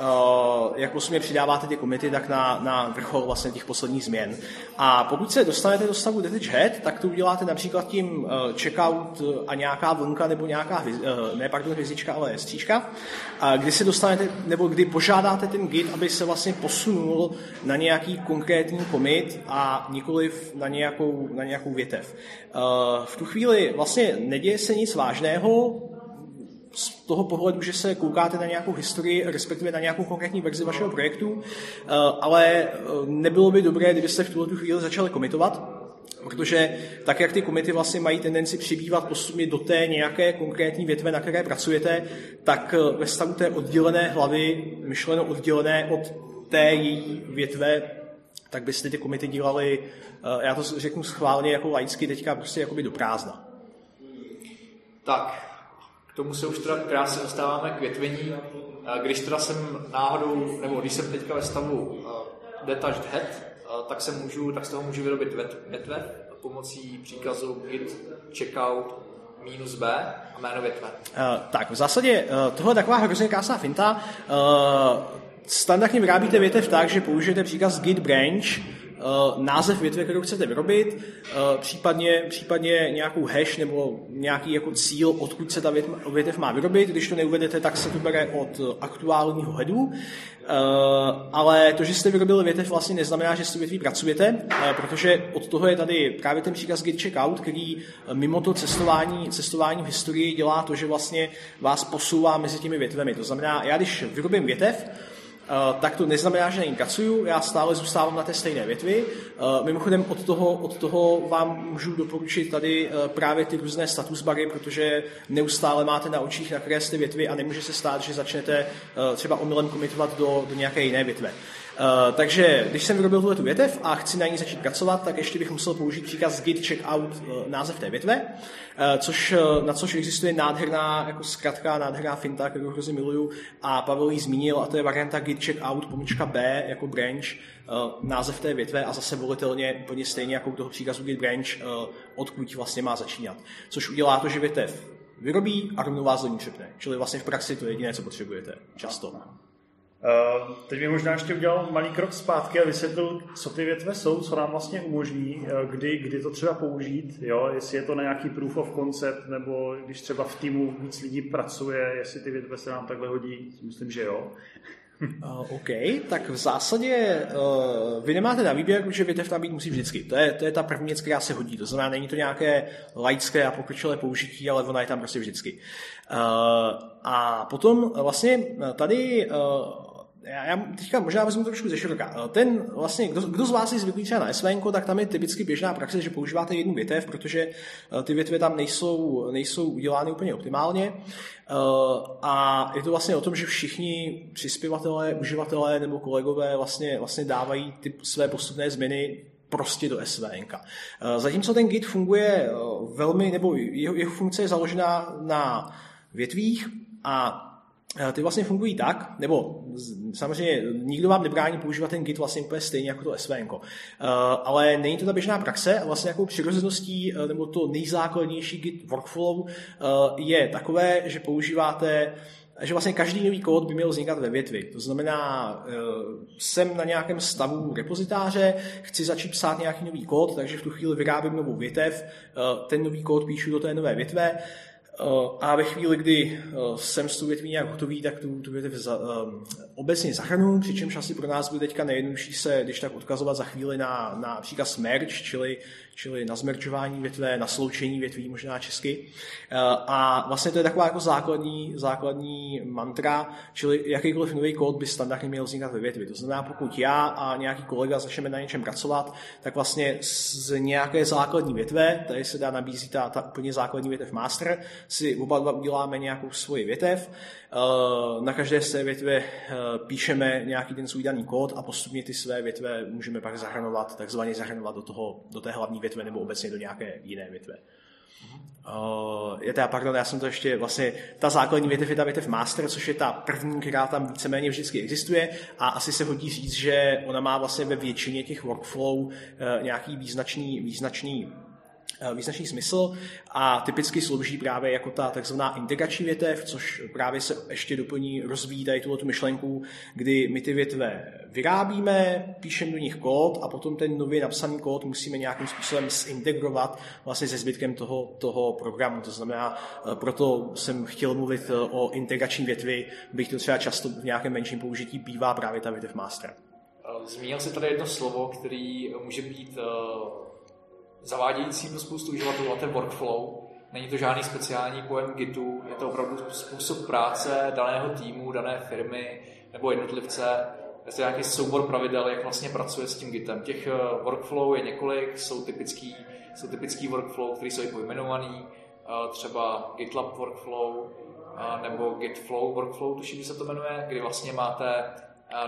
uh, jak postupně přidáváte ty komity, tak na, na vrchol vlastně těch posledních změn. A pokud se dostanete do stavu Detach Head, tak to uděláte například tím uh, checkout a nějaká vlnka nebo nějaká, ne pardon, hvězdička, ale stříčka, uh, kdy se dostanete, nebo kdy požádáte ten git, aby se vlastně posunul na nějaký konkrétní komit a nikoliv na nějakou, na nějakou větev. V tu chvíli vlastně neděje se nic vážného, z toho pohledu, že se koukáte na nějakou historii, respektive na nějakou konkrétní verzi vašeho projektu, eh, ale eh, nebylo by dobré, kdybyste v tuhle chvíli začali komitovat, protože tak, jak ty komity vlastně mají tendenci přibývat postupně do té nějaké konkrétní větve, na které pracujete, tak eh, ve stavu té oddělené hlavy, myšleno oddělené od té její větve, tak byste ty komity dělali, já to řeknu schválně jako laicky, teďka prostě jakoby do prázdna. Tak, tomu se už teda krásně dostáváme k větvení. Když teda jsem náhodou, nebo když jsem teďka ve stavu detached head, tak, se můžu, tak z toho můžu vyrobit větve pomocí příkazu git checkout minus b a jméno větve. Uh, tak, v zásadě uh, tohle je taková hrozně krásná finta. Uh, standardně vyrábíte větev tak, že použijete příkaz git branch, název větve, kterou chcete vyrobit, eh, případně, případně nějakou hash nebo nějaký jako cíl, odkud se ta větev má vyrobit. Když to neuvedete, tak se to bere od aktuálního headu. Eh, ale to, že jste vyrobili větev, vlastně neznamená, že s větví pracujete, protože od toho je tady právě ten příkaz git checkout, který mimo to cestování, cestování v historii dělá to, že vlastně vás posouvá mezi těmi větvemi. To znamená, já když vyrobím větev, Eh, tak to neznamená, že pracuju, já stále zůstávám na té stejné větvi. Eh, mimochodem od toho, od toho vám můžu doporučit tady eh, právě ty různé status bary, protože neustále máte na očích, na které jste větvi a nemůže se stát, že začnete třeba omylem komitovat do, do nějaké jiné větve. Uh, takže když jsem vyrobil tuhle větev a chci na ní začít pracovat, tak ještě bych musel použít příkaz git checkout uh, název té větve, uh, což, na což existuje nádherná jako zkratka, nádherná finta, kterou hrozně miluju a Pavel ji zmínil a to je varianta git checkout pomůčka B jako branch, název té větve a zase volitelně úplně stejně jako u toho příkazu git branch, odkud vlastně má začínat. Což udělá to, že větev vyrobí a rovnou vás do ní Čili vlastně v praxi to je jediné, co potřebujete. Často. Uh, teď bych možná ještě udělal malý krok zpátky a vysvětlil, co ty větve jsou, co nám vlastně umožní, eh, kdy, kdy to třeba použít, jo? jestli je to na nějaký proof of concept, nebo když třeba v týmu víc lidí pracuje, jestli ty větve se nám takhle hodí, myslím, že jo. Uh, OK, tak v zásadě uh, vy nemáte na výběr, protože větev tam být musí vždycky. To je, to je ta první věc, která se hodí. To znamená, není to nějaké laické a pokročilé použití, ale ona je tam prostě vždycky. Uh, a potom vlastně tady uh, já, já teďka možná vezmu trošku ze široka. Eh, ten vlastně, kdo, kdo z vás je zvyklý třeba na SVN, tak tam je typicky běžná praxe, že používáte jednu větev, protože eh, ty větve tam nejsou, nejsou udělány úplně optimálně. Eh, a je to vlastně o tom, že všichni přispěvatelé, uživatelé nebo kolegové vlastně, vlastně dávají ty své postupné změny prostě do SVN. Zatímco ten Git funguje velmi, nebo jeho, jeho funkce je založená na větvích a ty vlastně fungují tak, nebo samozřejmě nikdo vám nebrání používat ten Git vlastně úplně stejně jako to SVN. Eh, ale není to ta běžná praxe a vlastně jako přirozeností, uh, nebo to nejzákladnější Git workflow je takové, že používáte že vlastně každý nový kód by měl vznikat ve větvi. To znamená, jsem na nějakém stavu repozitáře, chci začít psát nějaký nový kód, takže v tu chvíli vyrábím novou větev, ten nový kód píšu do té nové větve, A ve chvíli, kdy jsem s tou větví nějak hotový, tak tu, tu větev za, um, obecně zahrnu, přičemž asi pro nás bude teďka nejjednodušší se, když tak odkazovat za chvíli na, na příkaz merge, čili čili na zmerčování větve, na sloučení větví, možná česky. Eh, a vlastně to je taková jako základní, základní mantra, čili jakýkoliv nový kód by standardně měl vznikat ve větvi. To znamená, pokud já a nějaký kolega začneme na něčem pracovat, tak vlastně z nějaké základní větve, tady se dá nabízí ta, ta úplně základní větev master, si oba dva uděláme nějakou svoji větev, eh, na každé z té větve eh, píšeme nějaký ten svůj daný kód a postupně ty své větve můžeme pak zahrnovat, takzvaně zahrnovat do, toho, do té hlavní větve nebo obecně do nějaké jiné větve. Uh, je teda, pardon, já jsem to ještě vlastně, ta základní větev je ta větev master, což je ta první, která tam víceméně vždycky existuje a asi se hodí říct, že ona má vlastně ve většině těch workflow uh, nějaký význačný, význačný význačný smysl a typicky slouží právě jako ta takzvaná integrační větev, což právě se ještě doplní, rozvíjí tady tuto myšlenku, kdy my ty větve vyrábíme, píšeme do nich kód a potom ten nově napsaný kód musíme nějakým způsobem zintegrovat vlastně se zbytkem toho, toho programu. To znamená, eh, proto jsem chtěl mluvit eh, o integrační větvi, bych to třeba často v nějakém menším použití bývá právě ta větev master. Zmínil jsi tady jedno slovo, který může být zavádějící pro spoustu uživatelů a ten workflow. Není to žádný speciální pojem Gitu, je to opravdu způsob práce daného týmu, dané firmy nebo jednotlivce. Je to nějaký soubor pravidel, jak vlastně pracuje s tím Gitem. Těch eh, workflow je několik, jsou typický, jsou typický workflow, který jsou i pojmenovaný, eh, třeba GitLab workflow eh, nebo GitFlow workflow, tuším, že se to jmenuje, kdy vlastně máte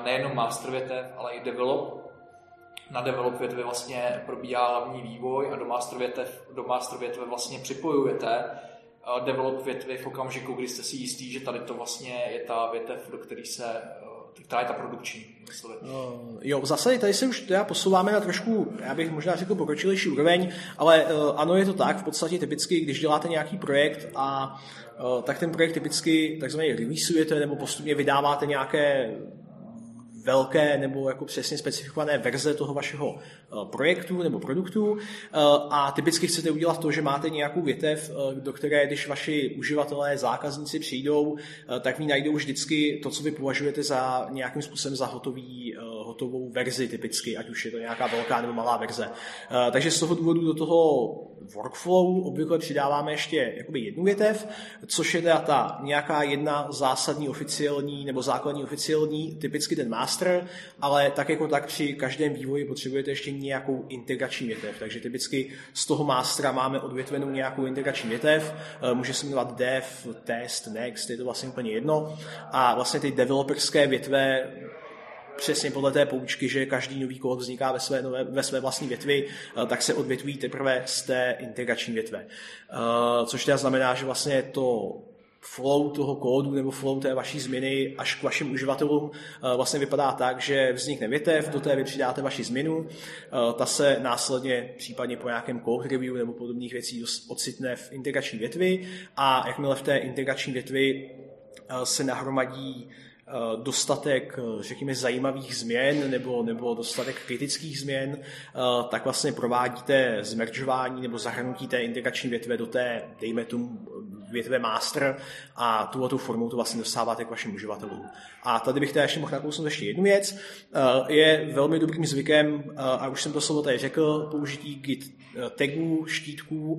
nejenom master větev, ale i develop na develop větvi vlastně probíhá hlavní vývoj a do master větev, do master větve vlastně připojujete develop větvy v okamžiku, kdy jste si jistý, že tady to vlastně je ta větev, do které se která je ta produkční. Uh, jo, zase tady se už teda posouváme na trošku, já bych možná řekl pokročilejší úroveň, ale uh, ano, je to tak, v podstatě typicky, když děláte nějaký projekt a uh, tak ten projekt typicky takzvaně releaseujete nebo postupně vydáváte nějaké velké nebo jako přesně specifikované verze toho vašeho eh, projektu nebo produktu. Eh, a typicky chcete udělat to, že máte nějakou větev, eh, do které, když vaši uživatelé, zákazníci přijdou, tak v najdou vždycky to, co vy považujete za nějakým způsobem za hotový, hotovou verzi typicky, ať už je to nějaká velká nebo malá verze. Takže z toho důvodu do toho workflow obvykle přidáváme ještě jakoby jednu větev, což je teda ta nějaká jedna zásadní oficiální nebo základní oficiální, typicky ten master, ale tak jako tak při každém vývoji potřebujete ještě nějakou integrační větev. Takže typicky z toho mastera máme odvětvenou nějakou integrační větev, eh, může se jmenovat dev, test, next, je to vlastně úplně jedno. A vlastně ty developerské větve přesně podle té poučky, že každý nový kód vzniká ve své, nové, ve své vlastní větvi, eh, tak se odvětví teprve z té integrační větve. Eh, což teda znamená, že vlastně to flow toho kódu nebo flow té vaší změny až k vašim uživatelům eh, vlastně vypadá tak, že vznikne větev, do té vy přidáte vaši změnu, ta se následně případně po nějakém code review nebo podobných věcí ocitne v integrační větvi a jakmile v té integrační větvi se nahromadí dostatek, eh, řekněme, zajímavých změn nebo, nebo dostatek kritických změn, eh, tak vlastně provádíte zmeržování nebo zahrnutí té integrační větve do té, dejme tomu, větve master a tuhle tu formou to vlastně dostáváte k vašim uživatelům. A tady bych teda ještě mohl nakousnout ještě jednu věc. Je velmi dobrým zvykem, a už jsem to slovo tady řekl, použití git tagů, štítků,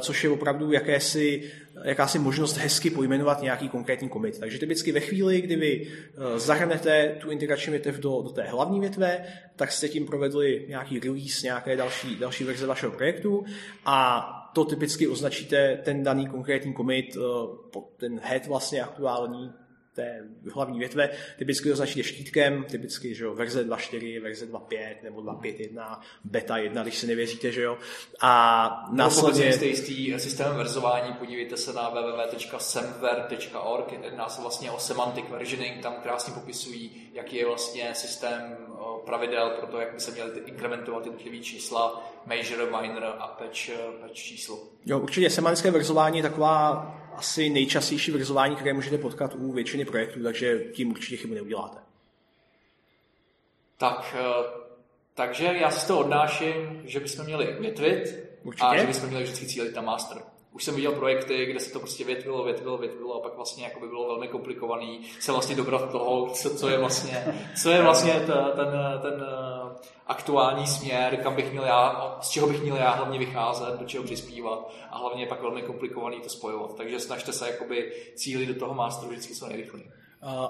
což je opravdu jakési jakási možnost hezky pojmenovat nějaký konkrétní commit. Takže typicky ve chvíli, kdy vy eh, zahrnete tu integrační větev do, do té hlavní větve, tak jste tím provedli nějaký release, nějaké další, další verze vašeho projektu a to typicky označíte ten daný konkrétní commit, eh, ten head vlastně aktuální, té hlavní větve, typicky označíte štítkem, typicky že jo, verze 2.4, verze 2.5 nebo 2.5.1, beta 1, když si nevěříte, že jo. A následně... Pokud jste jistý systémem verzování, podívejte se na www.semver.org, jedná se vlastně o semantic versioning, tam krásně popisují, jaký je vlastně systém pravidel pro to, jak by se měly inkrementovat jednotlivé čísla, major, minor a patch, patch číslo. Jo, určitě semantické verzování je taková asi nejčastější verzování, které můžete potkat u většiny projektů, takže tím určitě chybu neuděláte. Tak, eh, takže já si to odnáším, že bychom měli Určitě. a že bychom měli vždycky cílit na master. Už jsem viděl projekty, kde se to prostě větvilo, větvilo, větvilo a pak vlastně jako by bylo velmi komplikovaný se vlastně dobrat toho, co, co je vlastně, co je vlastně ta, ten, ten aktuální směr, kam bych měl já, z čeho bych měl já hlavně vycházet, do čeho přispívat a hlavně je pak velmi komplikovaný to spojovat. Takže snažte se jakoby cílit do toho masteru vždycky co nejrychleji.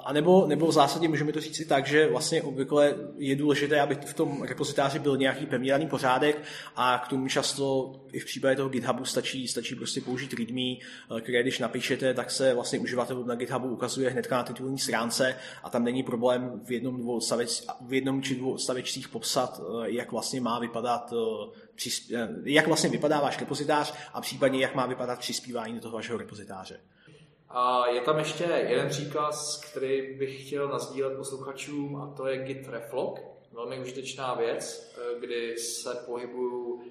A nebo, nebo v zásadě můžeme to říct i tak, že vlastně obvykle je důležité, aby v tom repozitáři byl nějaký pevně daný pořádek a k tomu často i v případě toho GitHubu stačí, stačí prostě použít readme, které když napíšete, tak se vlastně uživatelům na GitHubu ukazuje hned na titulní stránce a tam není problém v jednom, dvou stavec, v jednom či dvou stavečcích popsat, jak vlastně má vypadat jak vlastně vypadá váš repozitář a případně jak má vypadat přispívání do toho vašeho repozitáře. A je tam ještě jeden příkaz, který bych chtěl nazdílet posluchačům, a to je Git Reflog. Velmi užitečná věc, kdy se pohybuju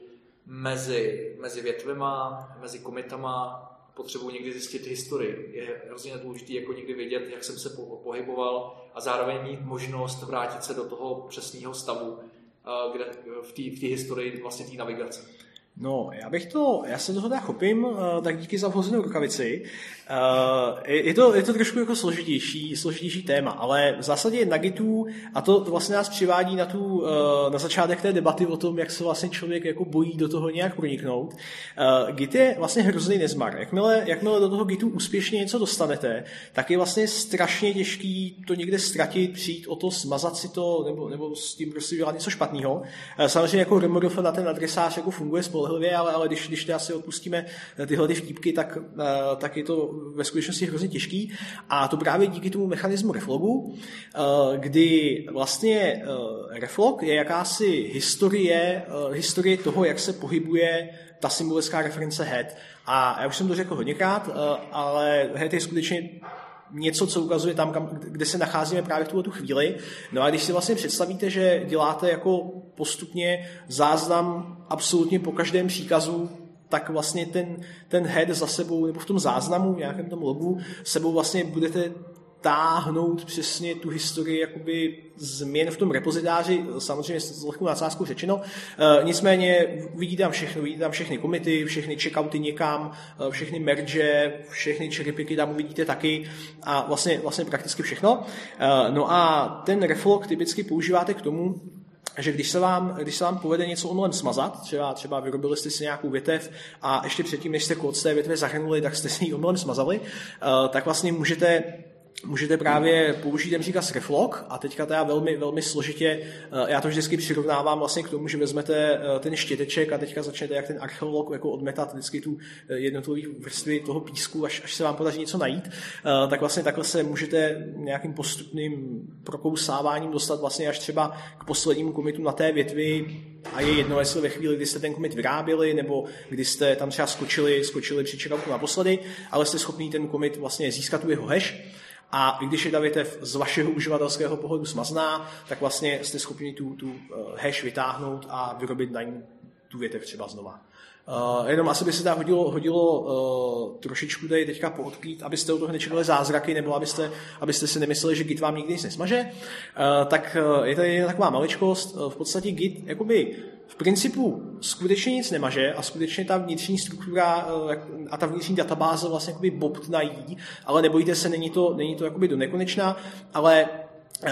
mezi, mezi větvema, mezi komitama, potřebuji někdy zjistit historii. Je hrozně důležité jako někdy vědět, jak jsem se pohyboval a zároveň mít možnost vrátit se do toho přesného stavu, kde, v té historii vlastně té navigace. No, já bych to, já se toho teda chopím, eh, tak díky za vhozenou rukavici. Eh, je to, je to trošku jako složitější, složitější téma, ale v zásadě na Gitu, a to vlastně nás přivádí na, tu, eh, na začátek té debaty o tom, jak se vlastně člověk jako bojí do toho nějak proniknout. Git je vlastně hrozný nezmar. Jakmile, jakmile do toho Gitu úspěšně něco dostanete, tak je vlastně strašně těžký to někde ztratit, přijít o to, smazat si to, nebo, nebo s tím prostě dělat něco špatného. Samozřejmě jako remodif na ten adresář jako funguje spolehlivě, ale, ale když, když si odpustíme tyhle ty vtípky, tak, tak je to ve skutečnosti hrozně těžký. A to právě díky tomu mechanismu reflogu, kdy vlastně reflog je jakási historie, historie toho, jak se pohybuje ta symbolická reference head. A já už jsem to řekl hodněkrát, ale head je skutečně něco, co ukazuje tam, kam, kde se nacházíme právě v tuhle tu chvíli. No a když si vlastně představíte, že děláte jako postupně záznam absolutně po každém příkazu, tak vlastně ten, ten head za sebou, nebo v tom záznamu, v nějakém tom logu, sebou vlastně budete táhnout přesně tu historii jakoby změn v tom repozitáři, samozřejmě s lehkou nadsázkou řečeno. E, nicméně vidíte tam všechno, vidíte tam všechny komity, všechny checkouty někam, e, všechny merge, všechny cherrypicky tam uvidíte taky a vlastně, vlastně prakticky všechno. E, no a ten reflog typicky používáte k tomu, že když se vám, když se vám povede něco omylem smazat, třeba, třeba vyrobili jste si nějakou větev a ještě předtím, než jste kód z té větve zahrnuli, tak jste si ji omylem smazali, tak vlastně můžete můžete právě použít ten příkaz reflog a teďka teda velmi, velmi složitě, eh, já to vždycky přirovnávám vlastně k tomu, že vezmete eh, ten štěteček a teďka začnete jak ten archeolog jako odmetat vždycky tu eh, jednotlivý vrstvy toho písku, až, až se vám podaří něco najít, tak vlastně takhle se můžete nějakým postupným prokousáváním dostat vlastně až třeba k poslednímu komitu na té větvi. A je jedno, jestli ve chvíli, kdy jste ten komit vyráběli, nebo kdy jste tam třeba skočili, skočili při checkoutu naposledy, ale jste schopný ten komit vlastně získat tu jeho hash a i když je ta větev z vašeho uživatelského pohledu smazná, tak vlastně jste schopni tu, tu eh, hash vytáhnout a vyrobit na ní tu větev třeba znova. Uh, jenom asi by se tam hodilo, hodilo uh, trošičku tady teďka poodkrýt, abyste u toho nečekali zázraky, nebo abyste, abyste si nemysleli, že Git vám nikdy nic nesmaže. Uh, tak uh, je tady taková maličkost. Uh, v podstatě Git jakoby v principu skutečně nic nemaže a skutečně ta vnitřní struktura a ta vnitřní databáze vlastně jakoby bobtnají, ale nebojte se, není to, není to jakoby do nekonečna, ale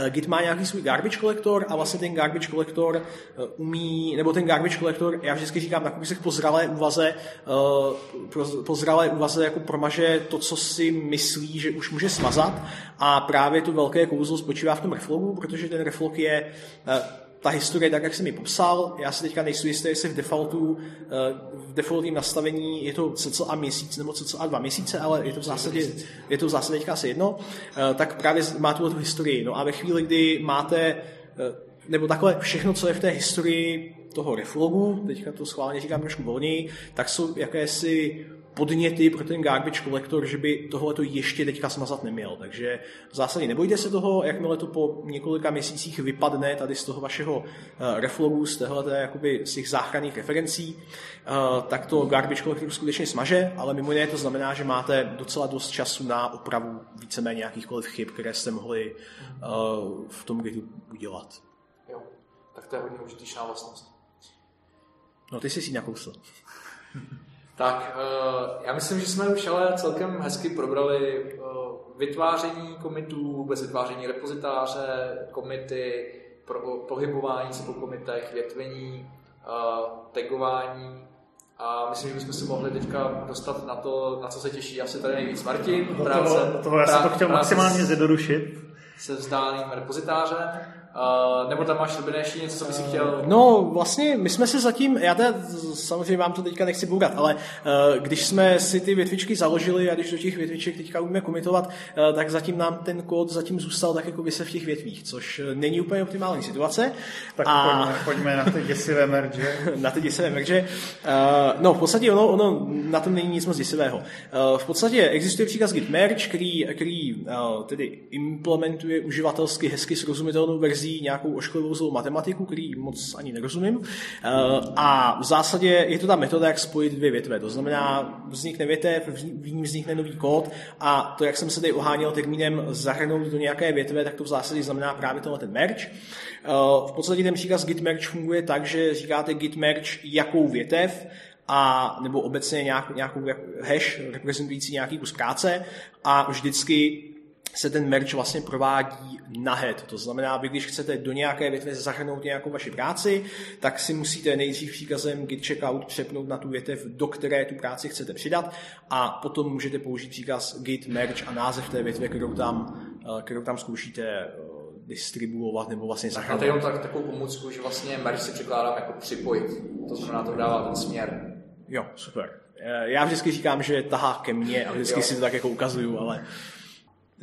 Git má nějaký svůj garbage kolektor a vlastně ten garbage kolektor eh, umí, nebo ten garbage kolektor, já vždycky říkám takový se po zralé úvaze, eh, po zralé úvaze jako promaže to, co si myslí, že už může smazat. A právě to velké kouzlo spočívá v tom reflogu, protože ten reflog je ta historie, tak jak jsem ji popsal, já si teďka nejsem jistý, jestli v defaultu, eh, v defaultním nastavení je to cca měsíc nebo cca dva měsíce, ale je to v zásadě, je to v zásadě teďka asi jedno, eh, tak právě má tu historii. No a ve chvíli, kdy máte, eh, nebo takhle všechno, co je v té historii toho reflogu, teďka to schválně říkám trošku volněji, tak jsou jakési podněty pro ten garbage collector, že by tohle to ještě teďka smazat neměl. Takže v zásadě nebojte se toho, jakmile to po několika měsících vypadne tady z toho vašeho eh, reflogu, z téhle jakoby z těch záchranných referencí, eh, tak to garbage collector skutečně smaže, ale mimo jiné to znamená, že máte docela dost času na opravu víceméně nějakýchkoliv chyb, které jste mohli eh, v tom kdy udělat. Jo, tak to je hodně užitečná vlastnost. No ty jsi si nakousl. Tak, uh, já myslím, že jsme už ale celkem hezky probrali uh, vytváření komitů, vůbec vytváření repozitáře, komity, pro, pohybování se po komitech, větvení, uh, tagování a myslím, že bychom se mohli teďka dostat na to, na co se těší asi tady nejvíc Martin. Do práce, toho, do toho já jsem to chtěl maximálně zjednodušit. Se vzdálým repozitářem. Uh, nebo tam máš Robine ještě něco, co bys chtěl? No, vlastně my jsme se zatím, já teda samozřejmě vám to teďka nechci bourat, ale uh, když jsme si ty větvičky založili a když do těch větviček teďka umíme komitovat, uh, tak zatím nám ten kód zatím zůstal tak jako se v těch větvích, což není úplně optimální situace. Tak a... pojďme, pojďme na ty děsivé merge. na ty děsivé merge. Uh, no, v podstatě ono, ono na tom není nic moc děsivého. Uh, v podstatě existuje příkaz git merge, který, který uh, tedy implementuje uživatelsky hezky srozumitelnou verzi verzí nějakou ošklivou zlou matematiku, který moc ani nerozumím. Eh, a v zásadě je to ta metoda, jak spojit dvě větve. To znamená, vznikne větev, v ní vznikne nový kód a to, jak jsem se tady oháněl termínem zahrnout do nějaké větve, tak to v zásadě znamená právě tenhle ten merge. Eh, v podstatě ten příkaz git merge funguje tak, že říkáte git merge jakou větev, a nebo obecně nějak, nějakou hash reprezentující nějaký kus práce a vždycky se ten merge vlastně provádí na head. To znamená, vy když chcete do nějaké větve zahrnout nějakou vaši práci, tak si musíte nejdřív příkazem git checkout přepnout na tu větev, do které tu práci chcete přidat a potom můžete použít příkaz git merge a název té větve, kterou tam, eh, kterou tam zkoušíte eh, distribuovat nebo vlastně zahrnout. Máte jenom tak, takovou pomůcku, že vlastně merge si překládám jako připojit. To znamená, to dává ten směr. Jo, super. Eh, já vždycky říkám, že tahá ke mně a vždycky jo. si to tak jako ukazuju, ale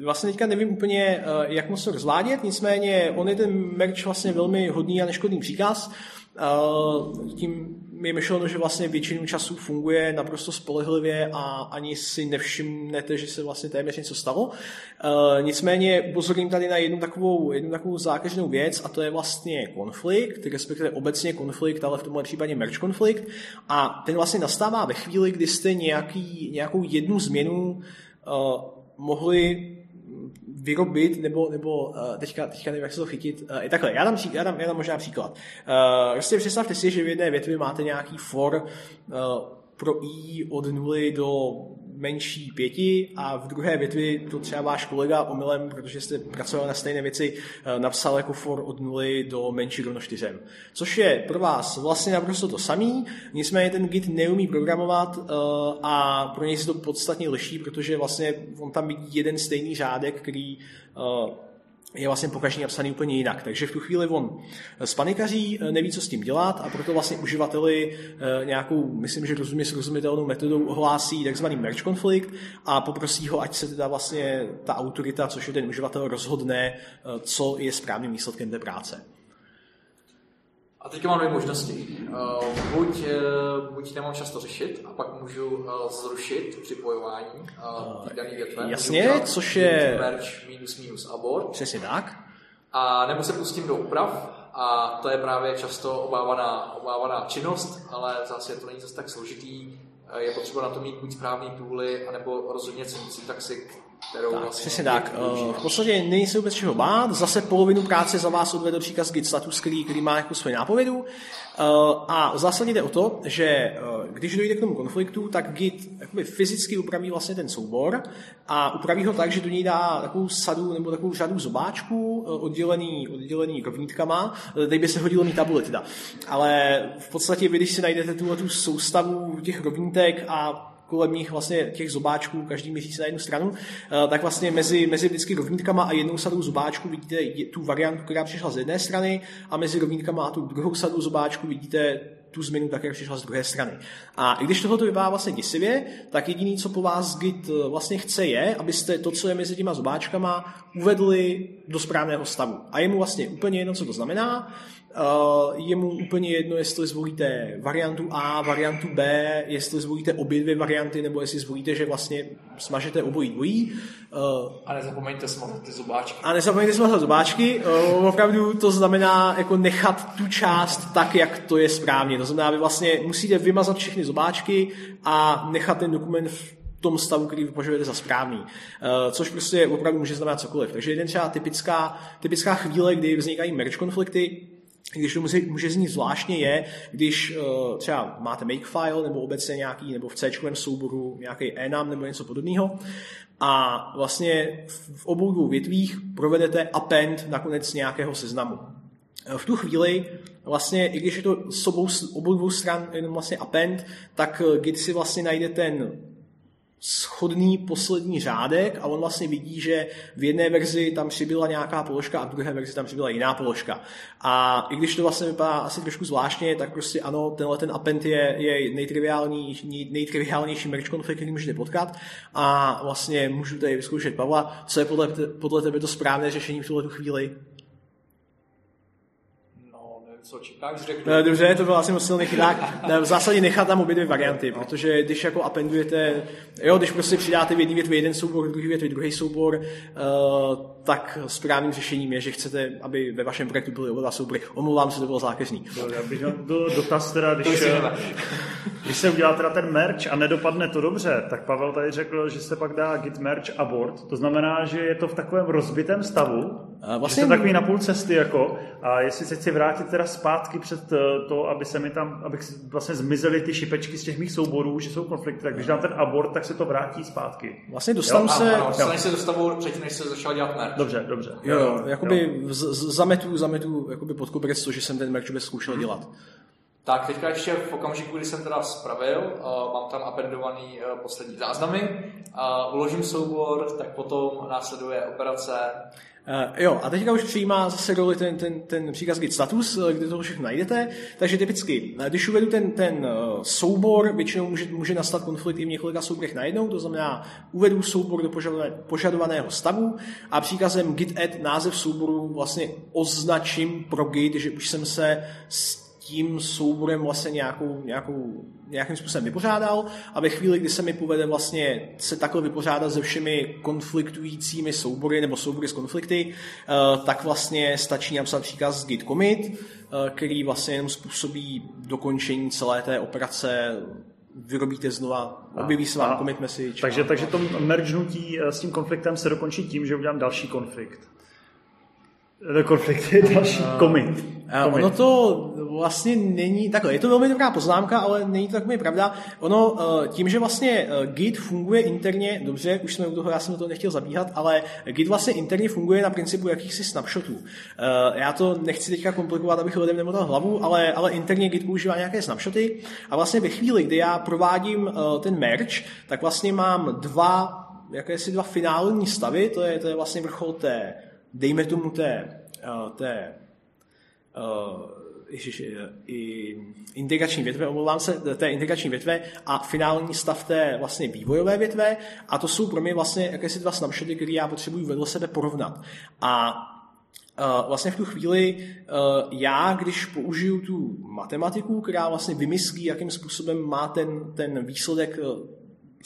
Vlastně teďka nevím úplně, eh, jak moc to rozvádět, nicméně on je ten merch vlastně velmi hodný a neškodný příkaz. Eh, tím je myšleno, že vlastně většinu času funguje naprosto spolehlivě a ani si nevšimnete, že se vlastně téměř něco stalo. Eh, nicméně upozorním tady na jednu takovou, jednu takovou zákeřnou věc a to je vlastně konflikt, respektive obecně konflikt, ale v tomhle případě merge konflikt. A ten vlastně nastává ve chvíli, kdy jste nějaký, nějakou jednu změnu mohli vyrobit, nebo, nebo uh, teďka, teďka nevím, jak se to chytit. Uh, je takhle, já dám, já dám, já dám možná příklad. Uh, prostě představte si, že v jedné větvi máte nějaký for uh, pro i od nuly do menší pěti a v druhé větvi to třeba váš kolega omylem, protože jste pracoval na stejné věci, eh, napsal jako for od nuly do menší rovno čtyřem. Což je pro vás vlastně naprosto to samý, nicméně ten Git neumí programovat eh, a pro něj se to podstatně liší, protože vlastně on tam vidí jeden stejný řádek, který eh, je vlastně po každý napsaný úplně jinak. Takže v tu chvíli on spanikaří, neví, co s tím dělat a proto vlastně uživateli eh, nějakou, myslím, že rozumně srozumitelnou metodou ohlásí takzvaný merge konflikt a poprosí ho, ať se teda vlastně ta autorita, což je ten uživatel, rozhodne, eh, co je správným výsledkem té práce. A teďka mám dvě možnosti. Uh, buď, uh, buď nemám často řešit a pak můžu uh, zrušit připojování uh, daný větve. Jasně, což je... Merge minus minus abort. Přesně tak. A nebo se pustím do úprav a to je právě často obávaná, obávaná činnost, ale zase to není zase tak složitý. Je potřeba na to mít buď správný půly, anebo rozumět syntaxi, kterou tak, vlastně přesně tak. Eh, v podstatě není se vůbec čeho bát. Zase polovinu práce za vás odvedl příkaz git status, který, který má jako svoji nápovědu. Eh, a v zásadě jde o to, že eh, když dojde k tomu konfliktu, tak git jakoby fyzicky upraví vlastně ten soubor a upraví ho tak, že do něj dá takovou sadu nebo takovou řadu zobáčků oddělený, oddělený rovnítkama. Teď by se hodilo mít tabule teda. Ale v podstatě vy, když si najdete tuhle tu soustavu těch rovnítek a kolem nich vlastně těch zobáčků každý měsíc na jednu stranu, eh, tak vlastně mezi, mezi vždycky rovnítkama a jednou sadou zobáčků vidíte tu variantu, která přišla z jedné strany a mezi rovnítkama a tu druhou sadou zobáčků vidíte tu změnu také přišla z druhé strany. A i když tohle vypadá vlastně děsivě, tak jediný, co po vás Git eh, vlastně chce, je, abyste to, co je mezi těma zobáčkama, uvedli do správného stavu. A je mu vlastně úplně jedno, co to znamená. Uh, je mu úplně jedno, jestli zvolíte variantu A, variantu B, jestli zvolíte obě dvě varianty, nebo jestli zvolíte, že vlastně smažete obojí dvojí. Uh, a nezapomeňte smazat ty zobáčky. A nezapomeňte smazat zobáčky. Uh, opravdu to znamená jako nechat tu část tak, jak to je správně. To znamená, vy vlastně musíte vymazat všechny zobáčky a nechat ten dokument v tom stavu, který vy považujete za správný. Což prostě opravdu může znamenat cokoliv. Takže jeden třeba typická, typická chvíle, kdy vznikají merge konflikty, když to může, může znít zvláštně, je, když uh, třeba máte makefile nebo obecně nějaký, nebo v C souboru nějaký enum nebo něco podobného a vlastně v obou dvou větvích provedete append na konec nějakého seznamu. V tu chvíli vlastně, i když je to s obou, obou dvou stran jenom vlastně append, tak eh, Git si vlastně najde ten schodný poslední řádek a on vlastně vidí, že v jedné verzi tam přibyla nějaká položka a v druhé verzi tam přibyla jiná položka. A i když to vlastně vypadá asi trošku zvláštně, tak prostě ano, tenhle ten append je, je nejtriviální, nejtriviálnější merge konflikt, který můžete potkat a vlastně můžu tady vyzkoušet Pavla, co je podle, podle tebe to správné řešení v tuhle chvíli? Co čekáš, řeknu. No, dobře, to byl asi moc silný chyták. V zásadě nechat tam obě dvě varianty, no. protože když jako appendujete, jo, když prostě přidáte v jedné větvi jeden soubor, v druhé větvi druhý soubor, uh, tak správným řešením je, že chcete, aby ve vašem projektu byly oba soubory. Omlouvám se, to bylo zákeřný. Já bych měl dotaz teda, když, když se udělá teda ten merch a nedopadne to dobře, tak Pavel tady řekl, že se pak dá git merch abort. To znamená, že je to v takovém rozbitém stavu, vlastně... že takový na půl cesty jako, a jestli se chci vrátit teda zpátky před eh, to, aby se mi tam, abych vlastně zmizely ty šipečky z těch mých souborů, že jsou konflikty, tak když dám ten abort, tak se to vrátí zpátky. Vlastně dostanu se... Ano, ano, se do stavu předtím, než se začal dělat merch. Dobře, dobře. Jo, jo, jakoby jo. Z, zametu, zametu jakoby pod koberec to, že jsem ten merch vůbec zkoušel hmm. dělat. Tak, teďka ještě v okamžiku, kdy jsem teda spravil, uh, mám tam appendovaný uh, poslední záznamy, uh, uložím soubor, tak potom následuje operace Uh, jo, a teďka už přijímá zase roli ten, ten, ten příkaz git status, eh, kde to všechno najdete. Takže typicky, eh, když uvedu ten, ten soubor, většinou může, může nastat konflikt i v několika souborech najednou, to znamená, uvedu soubor do požadovaného stavu a příkazem git add název souboru vlastně označím pro git, že už jsem se s tím souborem vlastně nějakou, nějakou, nějakým způsobem vypořádal a ve chvíli, kdy se mi povede vlastně se takhle vypořádat se všemi konfliktujícími soubory nebo soubory s konflikty, eh, tak vlastně stačí napsat příkaz git commit, eh, který vlastně jenom způsobí dokončení celé té operace vyrobíte znova, objeví se vám commit message. Takže, takže to mergenutí eh, s tím konfliktem se dokončí tím, že udělám další konflikt. Konflikt je další commit. Ono to vlastně není takhle. Je to velmi dobrá poznámka, ale není to tak pravda. Ono eh, tím, že vlastně eh, Git funguje interně, dobře, už jsme u toho, já jsem do toho nechtěl zabíhat, ale Git vlastně interně funguje na principu jakýchsi snapshotů. Eh, já to nechci teďka komplikovat, abych lidem nemotal hlavu, ale, ale interně Git používá nějaké snapshoty a vlastně ve chvíli, kdy já provádím ten merge, tak vlastně mám dva jakési dva finální stavy, to je, to je vlastně vrchol té, dejme tomu té, té ježiš, i integrační větve, omlouvám se, té integrační větve a finální stav té vlastně vývojové větve a to jsou pro mě vlastně jakési dva snapshoty, které já potřebuji vedle sebe porovnat. A vlastně v tu chvíli já, když použiju tu matematiku, která vlastně vymyslí, jakým způsobem má ten, ten výsledek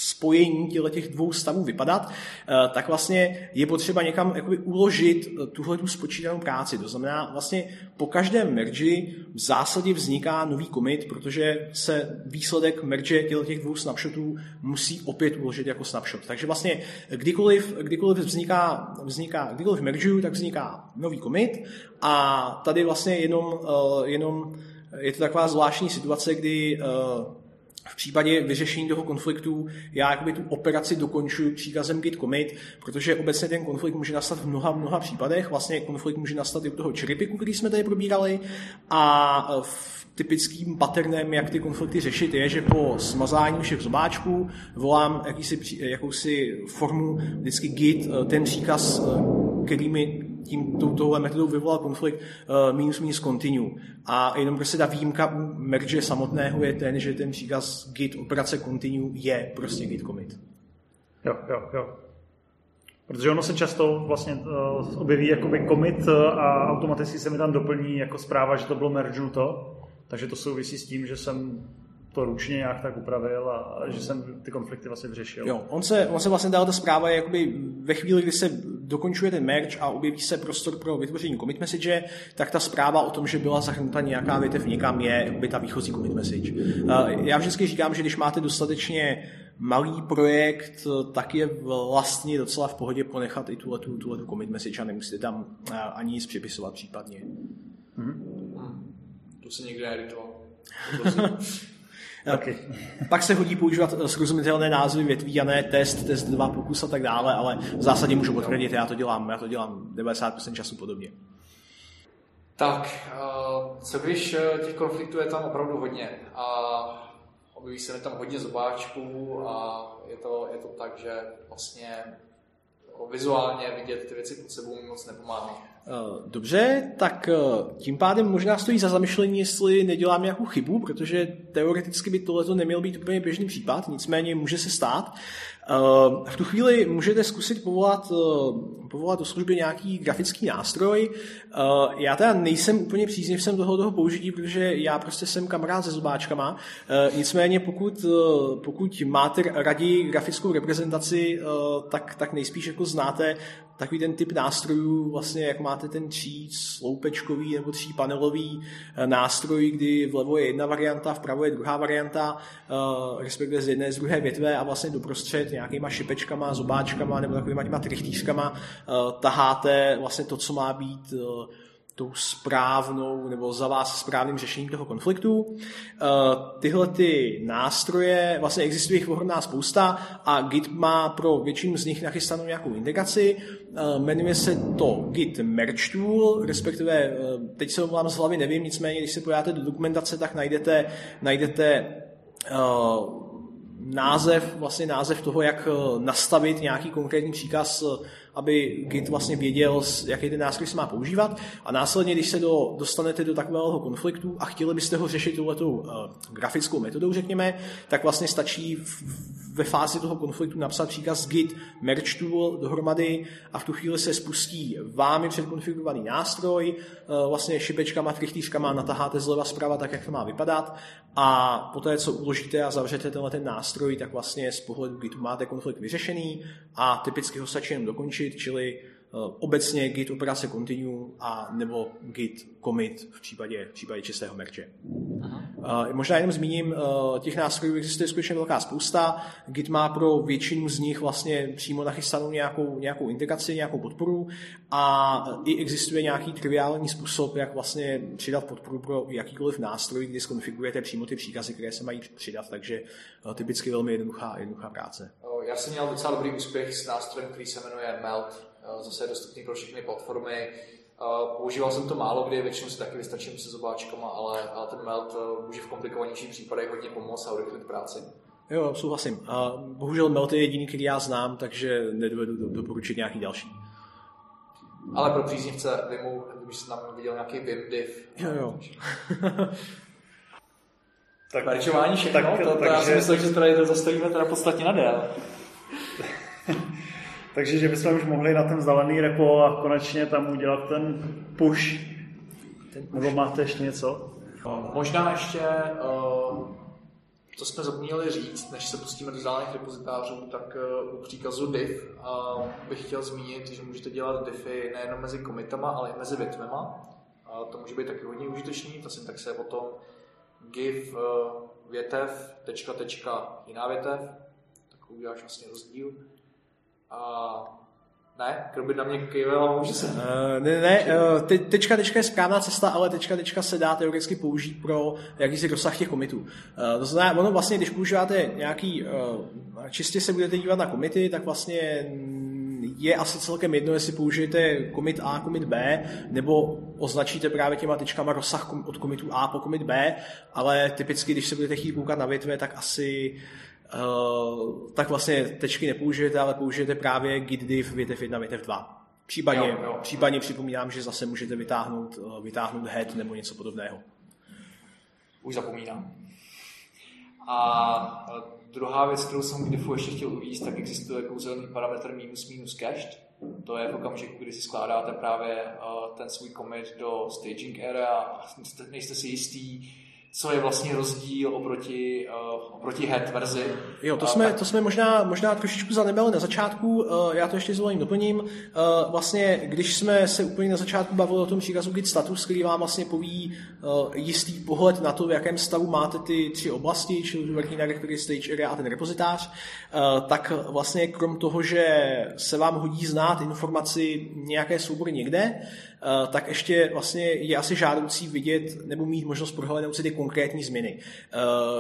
spojení těch dvou stavů vypadat, eh, tak vlastně je potřeba někam jakoby uložit eh, tuhle tu spočítanou práci. To znamená, vlastně po každém merži v zásadě vzniká nový commit, protože se výsledek merge těch dvou snapshotů musí opět uložit jako snapshot. Takže vlastně kdykoliv, kdykoliv vzniká, vzniká kdykoliv mergeu, tak vzniká nový commit a tady vlastně jenom, eh, jenom je to taková zvláštní situace, kdy v případě vyřešení toho konfliktu já jakoby tu operaci dokončuji příkazem git commit, protože obecně ten konflikt může nastat v mnoha, mnoha případech. Vlastně konflikt může nastat i u toho cherrypicku, který jsme tady probírali a v typickým patternem, jak ty konflikty řešit, je, že po smazání všech zobáčků volám jakýsi, jakousi formu vždycky git, ten příkaz, který mi tím, touhle metodou vyvolal konflikt uh, minus minus continue. A jenom prostě ta výjimka u merge samotného je ten, že ten příkaz git operace continue je prostě git commit. Jo, jo, jo. Protože ono se často vlastně uh, objeví jakoby commit uh, a automaticky se mi tam doplní jako zpráva, že to bylo mergenuto. Takže to souvisí s tím, že jsem to ručně nějak tak upravil a, a že jsem ty konflikty vlastně vyřešil. Jo, on se, on se vlastně dal ta zpráva je jakoby ve chvíli, kdy se dokončuje ten merge a objeví se prostor pro vytvoření commit message, tak ta zpráva o tom, že byla zahrnuta nějaká větev někam, je jakoby ta výchozí commit message. Já vždycky říkám, že když máte dostatečně malý projekt, tak je vlastně docela v pohodě ponechat i tuhle, tuhle commit message a nemusíte tam ani nic připisovat případně. Mm-hmm. To se nikdy needitoval. Okay. Pak se hodí používat srozumitelné názvy větví a ne test, test 2, pokus a tak dále, ale v zásadě můžu potvrdit, já to dělám, já to dělám 90% času podobně. Tak, eh, co když eh, těch konfliktů je tam opravdu hodně a objeví se mi tam hodně zobáčků a je to, je to tak, že vlastně jako vizuálně vidět ty věci pod sebou moc nepomáhá. Eh, dobře, tak tím pádem možná stojí za zamyšlení, jestli nedělám nějakou chybu, protože teoreticky by tohle neměl být úplně běžný případ, nicméně může se stát. V tu chvíli můžete zkusit povolat, povolat do služby nějaký grafický nástroj. Já teda nejsem úplně příznivcem toho, toho použití, protože já prostě jsem kamarád se zobáčkama. Nicméně pokud, pokud máte raději grafickou reprezentaci, tak, tak nejspíš jako znáte takový ten typ nástrojů, vlastně jak máte ten tří sloupečkový nebo tří panelový nástroj, kdy vlevo je jedna varianta, vpravo je druhá varianta, respektive z jedné z druhé větve a vlastně doprostřed nějakýma šipečkama, zobáčkama nebo takovýma těma trichtýřkama eh, taháte vlastně to, co má být eh, tou správnou nebo za vás správným řešením toho konfliktu. Eh, tyhle ty nástroje, vlastně existuje jich ohromná spousta a Git má pro většinu z nich nachystanou nějakou integraci. Jmenuje se to Git Merge Tool, respektive teď se vám z hlavy nevím, nicméně když se pojáte do dokumentace, tak najdete, najdete název, vlastně název toho, jak eh, nastavit nějaký konkrétní příkaz, eh, aby Git vlastně věděl, jaký ten nástroj se má používat. A následně, když se do, dostanete do takového konfliktu a chtěli byste ho řešit touhletou uh, grafickou metodou, řekněme, tak vlastně stačí v, ve fázi toho konfliktu napsat příkaz git merge tool dohromady a v tu chvíli se spustí vámi předkonfigurovaný nástroj, uh, vlastně šipečkama, trichtýřkama nataháte zleva zprava tak, jak to má vypadat. A poté, co uložíte a zavřete tenhle ten nástroj, tak vlastně z pohledu Gitu máte konflikt vyřešený a typicky ho stačí dokončit, čili uh, obecně git operace continue a nebo git commit v případě, v případě čistého merče. Uh, možná jenom zmíním, uh, těch nástrojů existuje skutečně velká spousta. Git má pro většinu z nich vlastně přímo nachystanou nějakou, nějakou integraci, nějakou podporu a i existuje nějaký triviální způsob, jak vlastně přidat podporu pro jakýkoliv nástroj, kdy skonfigurujete přímo ty příkazy, které se mají přidat, takže uh, typicky velmi jednoduchá, jednoduchá práce. Já jsem měl docela dobrý úspěch s nástrojem, který se jmenuje Melt. Zase je dostupný pro všechny platformy používal jsem to málo kdy, většinou si taky vystačím se zobáčkama, ale, ale ten melt eh, může v komplikovanějších případech hodně pomoct a urychlit práci. Jo, souhlasím. A bohužel Melt je jediný, který já znám, takže nedovedu doporučit nějaký další. Ale pro příznivce Vimu, kdyby jsi tam viděl nějaký Vim div. Jo, jo. tak, Paričování všechno, tak, to, to takže... já si myslím, že tady to zastavíme teda podstatně na déle. Takže že bychom už mohli na ten zelený repo a konečně tam udělat ten push. Ten push. Nebo máte ještě něco? No, možná ještě, uh, co jsme zapomněli říct, než se pustíme do zelených repozitářů, tak uh, u příkazu div uh, bych chtěl zmínit, že můžete dělat diffy nejenom mezi komitama, ale i mezi větvema. Uh, to může být taky hodně užitečný, ta syntaxe je potom give uh, větev, tečka, tečka, jiná větev, tak uděláš vlastně rozdíl. A ne, by na mě kejvel a může se... Uh, ne, ne, uh, te, tečka, tečka je správná cesta, ale tečka, tečka se dá teoreticky použít pro jakýsi rozsah těch komitů. Uh, to znamená, ono vlastně, když používáte nějaký, uh, čistě se budete dívat na komity, tak vlastně je asi celkem jedno, jestli použijete komit A, komit B, nebo označíte právě těma tečkama rozsah od komitu A po komit B, ale typicky, když se budete chtít koukat na větve, tak asi tak vlastně tečky nepoužijete, ale použijete právě git div větev 1, větev 2. Případně, jo, jo. případně připomínám, že zase můžete vytáhnout, uh, vytáhnout head nebo něco podobného. Už zapomínám. A druhá věc, kterou jsem k diffu ještě chtěl uvíct, tak existuje kouzelný parametr minus minus cached. To je v okamžiku, kdy si skládáte právě ten svůj commit do staging area a nejste si jistý, co je vlastně rozdíl oproti, uh, oproti head verzi. Jo, to jsme, to jsme možná, možná trošičku zanebali na začátku, uh, já to ještě zvolím doplním. Uh, vlastně, když jsme se úplně na začátku bavili o tom příkazu git status, který vám vlastně poví uh, jistý pohled na to, v jakém stavu máte ty tři oblasti, čili working directory, stage area a ten repozitář, uh, tak vlastně krom toho, že se vám hodí znát informaci nějaké soubory někde, tak ještě vlastně je asi žádoucí vidět nebo mít možnost prohlédnout si ty konkrétní změny.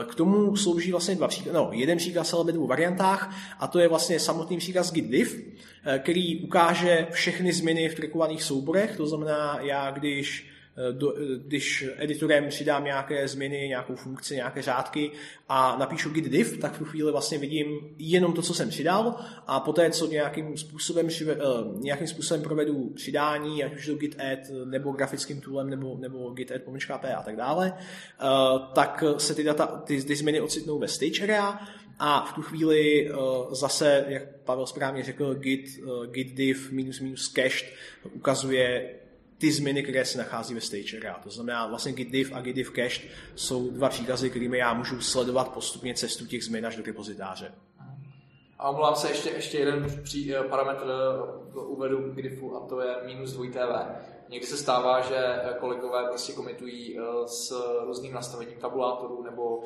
K tomu slouží vlastně dva příklady, no, jeden příklad se ve dvou variantách a to je vlastně samotný příklad git div, který ukáže všechny změny v trackovaných souborech, to znamená, já když Eh, do, eh, když editorem přidám nějaké změny, nějakou funkci, nějaké řádky a napíšu git div, tak v tu chvíli vlastně vidím jenom to, co jsem přidal a poté, co nějakým způsobem, uh, nějakým způsobem provedu přidání, ať už to git add nebo grafickým toolem nebo, nebo git add pomůžka p a tak dále, tak se ty, data, ty, ty změny ocitnou ve stage area a v tu chvíli zase, jak Pavel správně řekl, git, git div minus minus cached ukazuje ty změny, které se nachází ve stage area. To znamená, vlastně gitdiff a gitdiff cache jsou dva příkazy, kterými já můžu sledovat postupně cestu těch změn až do repozitáře. A omlouvám se, ještě, ještě jeden pří, eh, parametr eh, uvedu k diffu a to je minus 2 TV. Někdy se stává, že eh, kolegové prostě komitují s různým nastavením tabulátorů nebo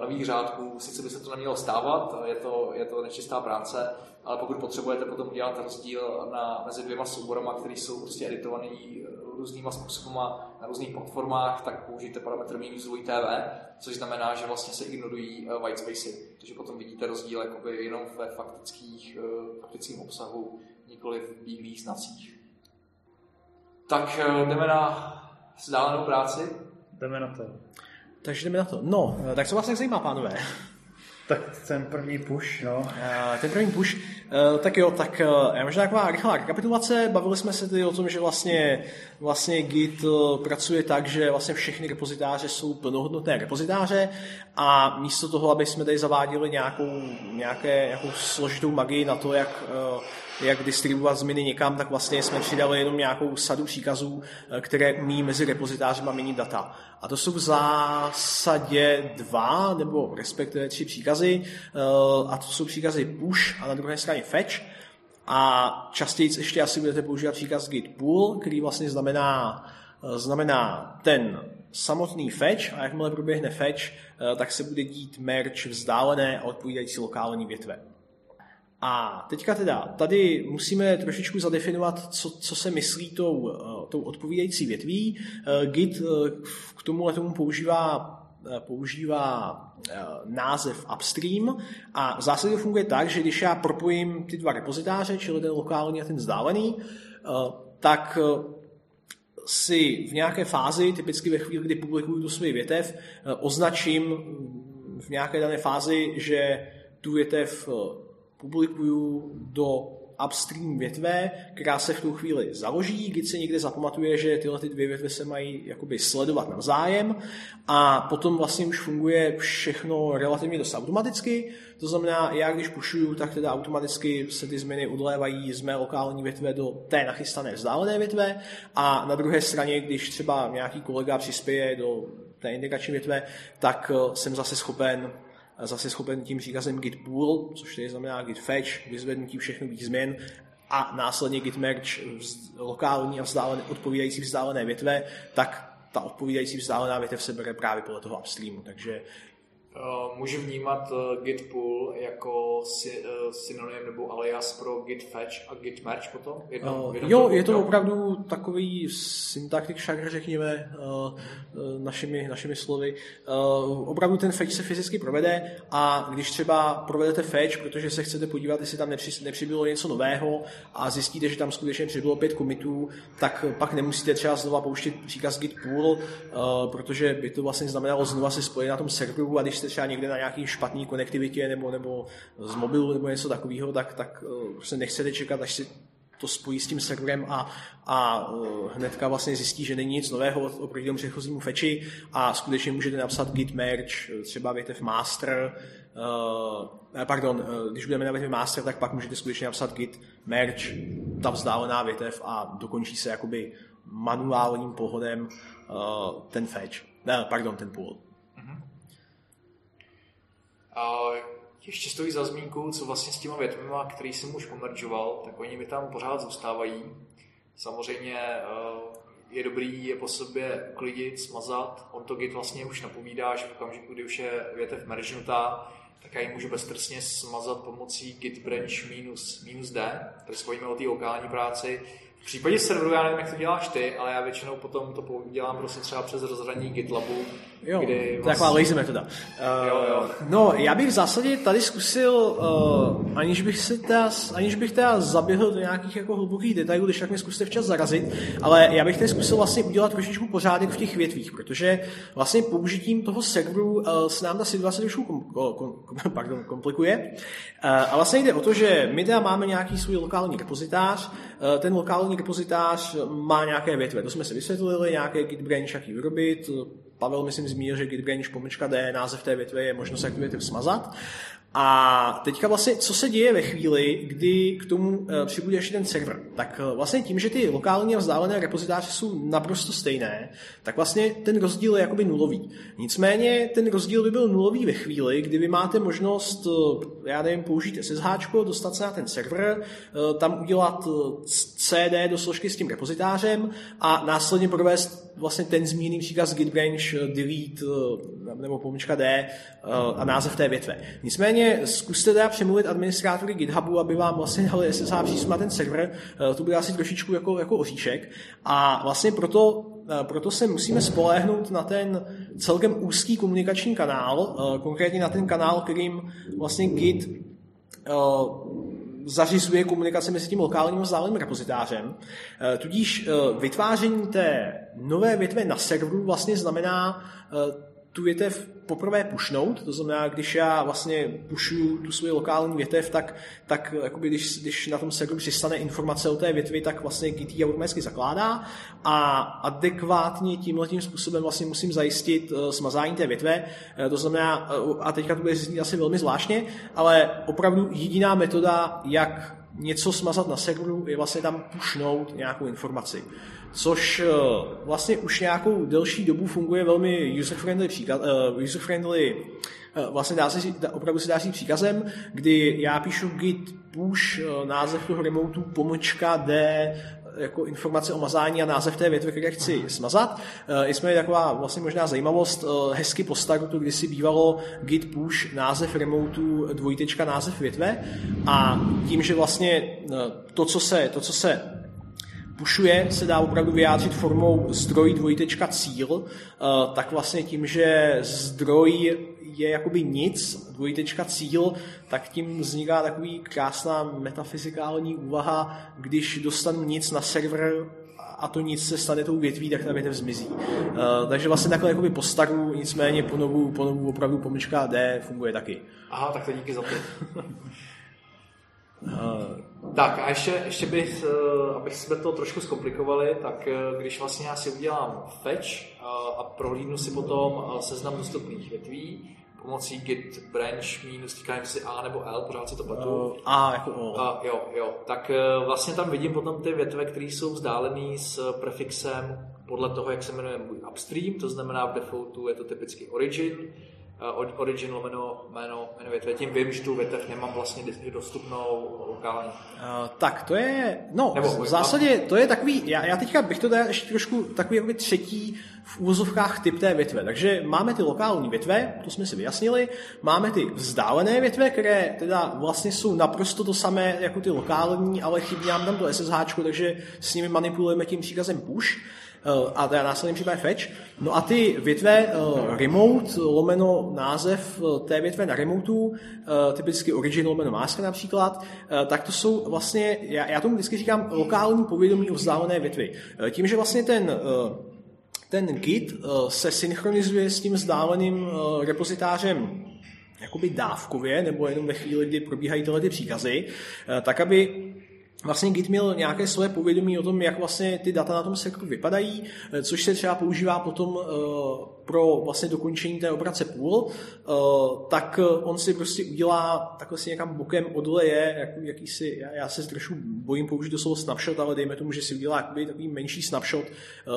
nových řádků. Sice by se to nemělo stávat, je to, je to nečistá práce, ale pokud potřebujete potom udělat rozdíl na, mezi dvěma souborama, které jsou prostě editovaný různýma způsoby na různých platformách, tak použijte parametr minus TV, což znamená, že vlastně se ignorují uh, white spacey. Takže potom vidíte rozdíl jakoby jenom ve faktických, uh, faktickém obsahu, nikoli v bílých znacích. Tak jdeme na vzdálenou práci. Jdeme na to. Takže jdeme na to. No, tak co vás tak zajímá, pánové? Tak ten první push, no. Ten první push, tak jo, tak možná taková rychlá rekapitulace. Bavili jsme se tedy o tom, že vlastně, vlastně Git pracuje tak, že vlastně všechny repozitáře jsou plnohodnotné repozitáře a místo toho, aby jsme tady zaváděli nějakou, nějaké, nějakou složitou magii na to, jak jak distribuovat změny někam, tak vlastně jsme přidali jenom nějakou sadu příkazů, eh, které umí mezi repozitářem měnit data. A to jsou v zásadě dva, nebo respektive tři příkazy, eh, a to jsou příkazy push a na druhé straně fetch. A častěji ještě asi budete používat příkaz git pull, který vlastně znamená, eh, znamená ten samotný fetch a jakmile proběhne fetch, tak se bude dít merge vzdálené a odpovídající lokální větve. A teďka teda, tady musíme trošičku zadefinovat, co, co se myslí tou, eh, tou odpovídající větví. Eh, Git eh, k tomu tomu používá používá název upstream a v zásadě funguje tak, že když já propojím ty dva repozitáře, čili ten lokální a ten vzdálený, tak si v nějaké fázi, typicky ve chvíli, kdy publikuju tu svůj větev, označím v nějaké dané fázi, že tu větev publikuju do upstream větve, která se v tu chvíli založí, Git se někde zapamatuje, že tyhle ty dvě větve se mají jakoby sledovat navzájem. A potom vlastně už funguje všechno relativně dost automaticky, to znamená, já když pušuju, tak teda automaticky se ty změny odlévají z mé lokální větve do té nachystané vzdálené větve. A na druhé straně, když třeba nějaký kolega přispěje do té indikační větve, tak eh, jsem zase schopen zase schopen tím příkazem git pull, což tedy znamená git fetch, vyzvednutí všech nových změn a následně git merge lokální a vzdálené, odpovídající vzdálené větve, tak ta odpovídající vzdálená větev se bere právě podle toho upstreamu. Takže můžu vnímat uh, git pull jako sy, uh, synonym nebo alias pro git fetch a git merge potom? Jedno, uh, jo, je to opravdu takový syntaktik šagr, řekněme, uh, našimi, našimi slovy. Uh, opravdu ten fetch se fyzicky provede a když třeba provedete fetch, protože se chcete podívat, jestli tam nepři, nepřibylo něco nového a zjistíte, že tam skutečně přibylo pět komitů, tak pak nemusíte třeba znova pouštět příkaz git pull, uh, protože by to vlastně znamenalo znova se spojit na tom serveru a když jste třeba někde na nějaký špatný konektivitě nebo, nebo z mobilu nebo něco takového, tak, tak uh, se nechcete čekat, až si to spojí s tím serverem a, a uh, hnedka vlastně zjistí, že není nic nového oproti tomu předchozímu fetchi a skutečně můžete napsat git merge, třeba větev master, uh, pardon, když budeme na větev master, tak pak můžete skutečně napsat git merge, ta vzdálená větev a dokončí se jakoby manuálním pohodem uh, ten fetch, ne, pardon, ten pool. A ještě stojí za zmínku, co vlastně s těma větvema, který jsem už pomeržoval, tak oni mi tam pořád zůstávají. Samozřejmě eh, je dobrý je po sobě uklidit, smazat. On to Git vlastně už napovídá, že v okamžiku, kdy už je větev meržnutá, tak já ji můžu beztrestně smazat pomocí git branch minus, minus d, tady spojíme o té lokální práci. V případě serveru já nevím, jak to děláš ty, ale já většinou potom to dělám prostě třeba přes rozhraní GitLabu, Jo, kdy vlastně... taková lazy metoda. Uh, jo, jo. No, já bych v zásadě tady zkusil, uh, aniž bych si teda, aniž bych teda zaběhl do nějakých jako hlubokých detailů, když tak mě zkuste včas zarazit, ale já bych tady zkusil vlastně udělat trošičku pořádek v těch větvích, protože vlastně použitím toho serveru uh, se nám ta situace trošku kom, kom, kom, pardon, komplikuje. Uh, a vlastně jde o to, že my teda máme nějaký svůj lokální repozitář, ten lokální repozitář má nějaké větve, to jsme si vysvětlili, nějaké git branch, jaký vyrobit, Pavel, myslím, zmínil, že git branch pomlčka D, název té větve je možnost jak tu větev smazat. A teďka vlastně, co se děje ve chvíli, kdy k tomu uh, přibude ještě ten server? Tak uh, vlastně tím, že ty lokální a vzdálené repozitáře jsou naprosto stejné, tak vlastně ten rozdíl je jakoby nulový. Nicméně ten rozdíl by byl nulový ve chvíli, kdy vy máte možnost, uh, já nevím, použít SSH, dostat se na ten server, tam udělat CD do složky s tím repozitářem a následně provést vlastně ten zmíněný příkaz git branch delete nebo pomůčka D a název té větve. Nicméně Nicméně zkuste teda přemluvit administrátory GitHubu, aby vám vlastně dali SSH přístup na ten server. Eh, to bude asi trošičku jako, jako oříšek. A vlastně proto, eh, proto se musíme spolehnout na ten celkem úzký komunikační kanál, eh, konkrétně na ten kanál, kterým vlastně Git zařizuje komunikaci mezi tím lokálním a vzdáleným repozitářem. Tudíž vytváření té nové větve na serveru vlastně znamená tu větev poprvé pušnout, to znamená, když já vlastně pušuju tu svoji lokální větev, tak, tak jakoby když, když na tom serveru přistane informace o té větvi, tak vlastně ji automaticky zakládá a adekvátně tímhle tím způsobem vlastně musím zajistit uh, smazání té větve, uh, to znamená, uh, a teďka to bude znít asi velmi zvláštně, ale opravdu jediná metoda, jak něco smazat na serveru, je vlastně tam pušnout nějakou informaci. Což eh, vlastně už nějakou delší dobu funguje velmi user-friendly, příkaz, uh, user-friendly uh, vlastně dá se, opravdu se dá říct příkazem, kdy já píšu git push název toho remotu pomlčka d jako informace o mazání a název té větve, které chci smazat. Jsme taková vlastně možná zajímavost, hezky po startu kdysi bývalo git push název remotu dvojtečka název větve a tím, že vlastně to, co se, to, co se pušuje, se dá opravdu vyjádřit formou zdroj dvojtečka cíl, eh, tak vlastně tím, že zdroj je jakoby nic, dvojtečka cíl, tak tím vzniká takový krásná metafyzikální úvaha, když dostanu nic na server a to nic se stane tou větví, tak ta větev zmizí. Uh, takže vlastně takhle jakoby po staru, nicméně po novu, po novu opravdu pomlčka D funguje taky. Aha, tak to díky za to. Uh, tak a ještě, ještě bych, uh, abych jsme to trošku zkomplikovali, tak uh, když vlastně já si udělám fetch a prohlídnu si potom seznam dostupných větví, pomocí git branch minus týkající si A nebo L, pořád si to pletu. Uh, A jako O. Uh, jo, jo. Tak vlastně tam vidím potom ty větve, které jsou vzdálené s prefixem podle toho, jak se jmenuje můj upstream, to znamená v defaultu je to typicky origin, origin lomeno jméno, jméno větve. Tím vím, že tu větev nemám vlastně dostupnou lokálně. Uh, tak to je, no Nebo, v zásadě to je takový, já, já teďka bych to dal ještě trošku takový jakoby třetí v úvozovkách typ té větve. Takže máme ty lokální větve, to jsme si vyjasnili, máme ty vzdálené větve, které teda vlastně jsou naprosto to samé jako ty lokální, ale chybí nám tam to SSH, takže s nimi manipulujeme tím příkazem push. Eh, a teda následně případě fetch. No a ty větve uh, remote, lomeno název eh, té větve na remotu, typicky origin lomeno master například, tak to jsou vlastně, já, já tomu vždycky říkám lokální povědomí o vzdálené větvi. Tím, že vlastně ten ten Git se synchronizuje s tím vzdáleným repozitářem jakoby dávkově, nebo jenom ve chvíli, kdy probíhají tyhle ty příkazy, tak aby vlastně Git měl nějaké své povědomí o tom, jak vlastně ty data na tom sektoru vypadají, eh, což se třeba používá potom eh, pro vlastně dokončení té operace pool, eh, tak on si prostě udělá takhle si někam bokem odleje, jak, jakýsi, já, já se trošku bojím použít do slovo snapshot, ale dejme tomu, že si udělá jakoby takový menší snapshot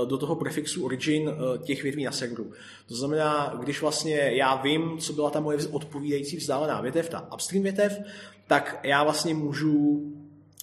do toho prefixu origin těch větví na serveru. To znamená, když vlastně já vím, co byla ta moje odpovídající vzdálená větev, ta upstream větev, tak já vlastně můžu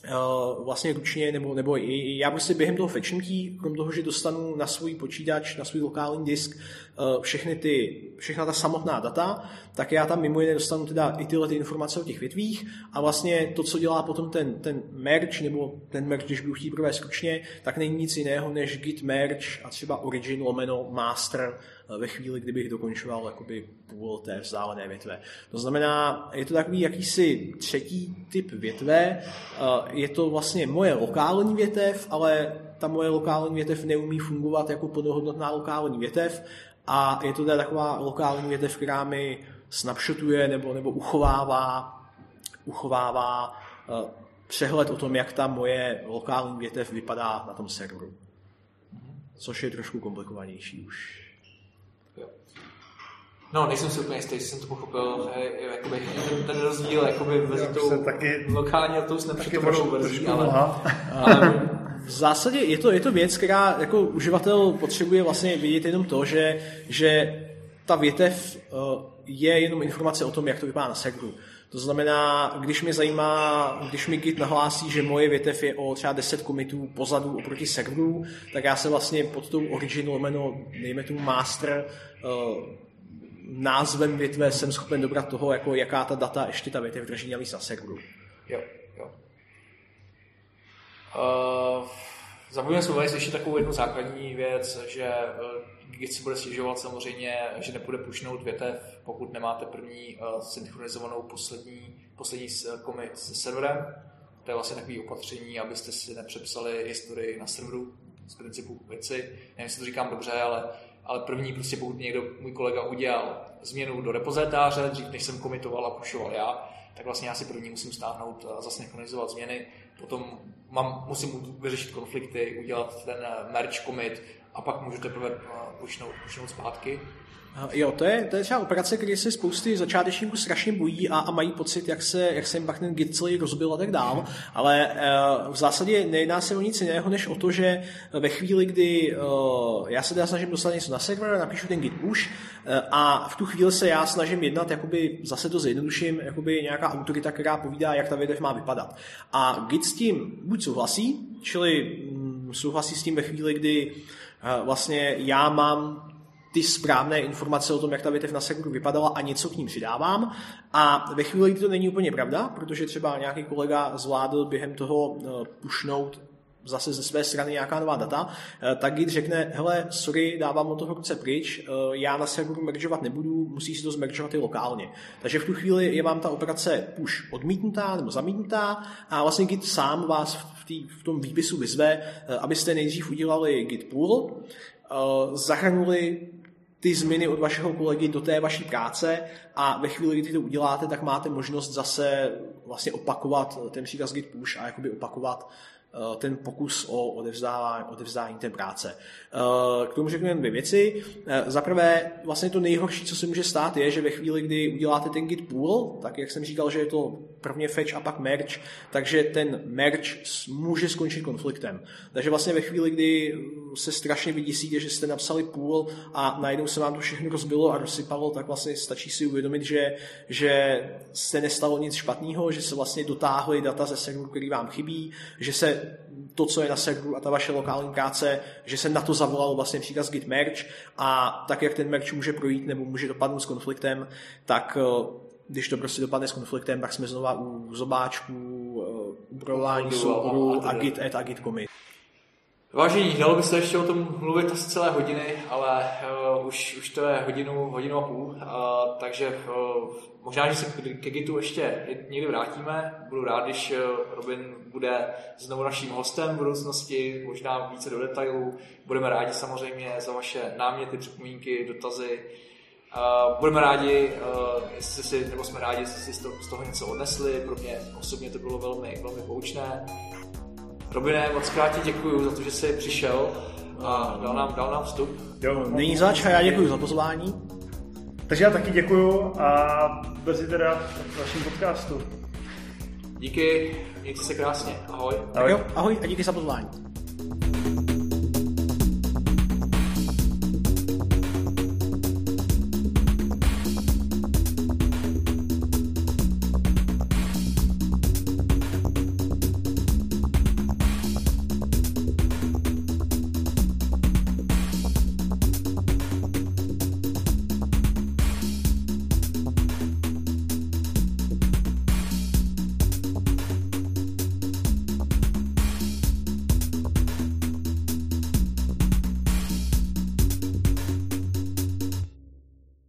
uh, vlastně ručně, nebo, nebo i, já prostě během toho fetchnutí, krom toho, že dostanu na svůj počítač, na svůj lokální disk uh, všechny ty, všechna ta samotná data, tak já tam mimo jiné dostanu teda i tyhle ty informace o těch větvích a vlastně to, co dělá potom ten, ten merge, nebo ten merge, když budu chtít provést ručně, tak není nic jiného než git merge a třeba origin lomeno master ve chvíli, kdybych dokončoval jakoby půl té vzdálené větve. To znamená, je to takový jakýsi třetí typ větve, je to vlastně moje lokální větev, ale ta moje lokální větev neumí fungovat jako plnohodnotná lokální větev a je to teda taková lokální větev, která mi snapshotuje nebo, nebo uchovává, uchovává přehled o tom, jak ta moje lokální větev vypadá na tom serveru. Což je trošku komplikovanější už. No, nejsem si úplně jistý, jestli jsem to pochopil, jakoby, ten, ten rozdíl jakoby, mezi tou taky, lokální a tou snapshotovou verzí, ale, ale v zásadě je to, je to věc, která jako uživatel potřebuje vlastně vidět jenom to, že, že ta větev eh, je jenom informace o tom, jak to vypadá na serveru. To znamená, když mě zajímá, když mi Git nahlásí, že moje větev je o třeba 10 komitů pozadu oproti serveru, tak já se vlastně pod tou origin lomeno, dejme tomu master, uh, názvem větve jsem schopen dobrat toho, jako jaká ta data ještě ta větev drží navíc na serveru. Jo, jo. Uh, Zapomněl jsem uvést ještě takovou jednu základní věc, že Git si bude stěžovat samozřejmě, že nebude pušnout větev, pokud nemáte první uh, synchronizovanou poslední, poslední commit se serverem. To je vlastně takové opatření, abyste si nepřepsali historii na serveru z principu věci. Nevím, jestli to říkám dobře, ale ale první prostě pokud někdo, můj kolega udělal změnu do repozitáře, dřív než jsem komitoval a pušoval já, tak vlastně já si první musím stáhnout a zasynchronizovat změny, potom mám, musím vyřešit konflikty, udělat ten merge commit a pak můžu teprve pušnout, pušnout zpátky. Jo, to je, to je třeba operace, kde se spousty začátečníků strašně bojí a, a mají pocit, jak se, jak se jim pak ten git celý rozbil a tak dál, ale uh, v zásadě nejedná se o nic jiného, než o to, že ve chvíli, kdy já se teda snažím dostat něco na server, napíšu ten git push a v tu chvíli se já snažím jednat, jakoby, zase to zjednoduším, jakoby nějaká autorita, která povídá, jak ta větev má vypadat. A git s tím buď souhlasí, čili um, souhlasí s tím ve chvíli, kdy uh, vlastně já mám ty správné informace o tom, jak ta větev na serveru vypadala a něco k ním přidávám. A ve chvíli, kdy to není úplně pravda, protože třeba nějaký kolega zvládl během toho eh, pušnout zase ze své strany nějaká nová data, eh, tak Git řekne, hele, sorry, dávám od toho ruce pryč, eh, já na serveru mergeovat nebudu, musí si to zmergeovat i lokálně. Takže v tu chvíli je vám ta operace už odmítnutá nebo zamítnutá a vlastně Git sám vás v, tý, v tom výpisu vyzve, abyste nejdřív udělali Git pull, zahrnuli ty změny od vašeho kolegy do té vaší práce a ve chvíli, kdy to uděláte, tak máte možnost zase vlastně opakovat ten příkaz git push a jakoby opakovat Eh, ten pokus o odevzdávání, odevzdání té práce. Eh, k tomu řeknu jen dvě věci. Eh, za prvé, vlastně to nejhorší, co se může stát, je, že ve chvíli, kdy uděláte ten git pool, tak jak jsem říkal, že je to prvně fetch a pak merge, takže ten merge může skončit konfliktem. Takže vlastně ve chvíli, kdy se strašně vyděsíte, že jste napsali pool a najednou se vám to všechno rozbilo a rozsypalo, tak vlastně stačí si uvědomit, že, že se nestalo nic špatného, že se vlastně dotáhly data ze serveru, který vám chybí, že se to, co je na serveru a ta vaše lokální práce, že se na to zavolal vlastně příkaz git merge a tak, jak ten merge může projít nebo může dopadnout s konfliktem, tak eh, když to prostě dopadne s konfliktem, tak jsme znova u zobáčků, eh, upravování souboru a git add a git commit. Vážení, dalo by se ještě o tom mluvit asi celé hodiny, ale uh, už, už to je hodinu, hodinu a půl, uh, takže uh, možná, že se ke Gitu ještě někdy vrátíme. Budu rád, když Robin bude znovu naším hostem v budoucnosti, možná více do detailů. Budeme rádi samozřejmě za vaše náměty, připomínky, dotazy. Uh, budeme rádi, uh, jestli si, nebo jsme rádi, jestli si z toho něco odnesli. Pro mě osobně to bylo velmi, velmi poučné. Robine, moc krát ti děkuji za to, že jsi přišel a dal nám, dal nám vstup. Jo, není zač a já děkuji za pozvání. Takže já taky děkuji a brzy teda v vašem podcastu. Díky, mějte se krásně. Ahoj. Ahoj. Tak jo, ahoj a díky za pozvání.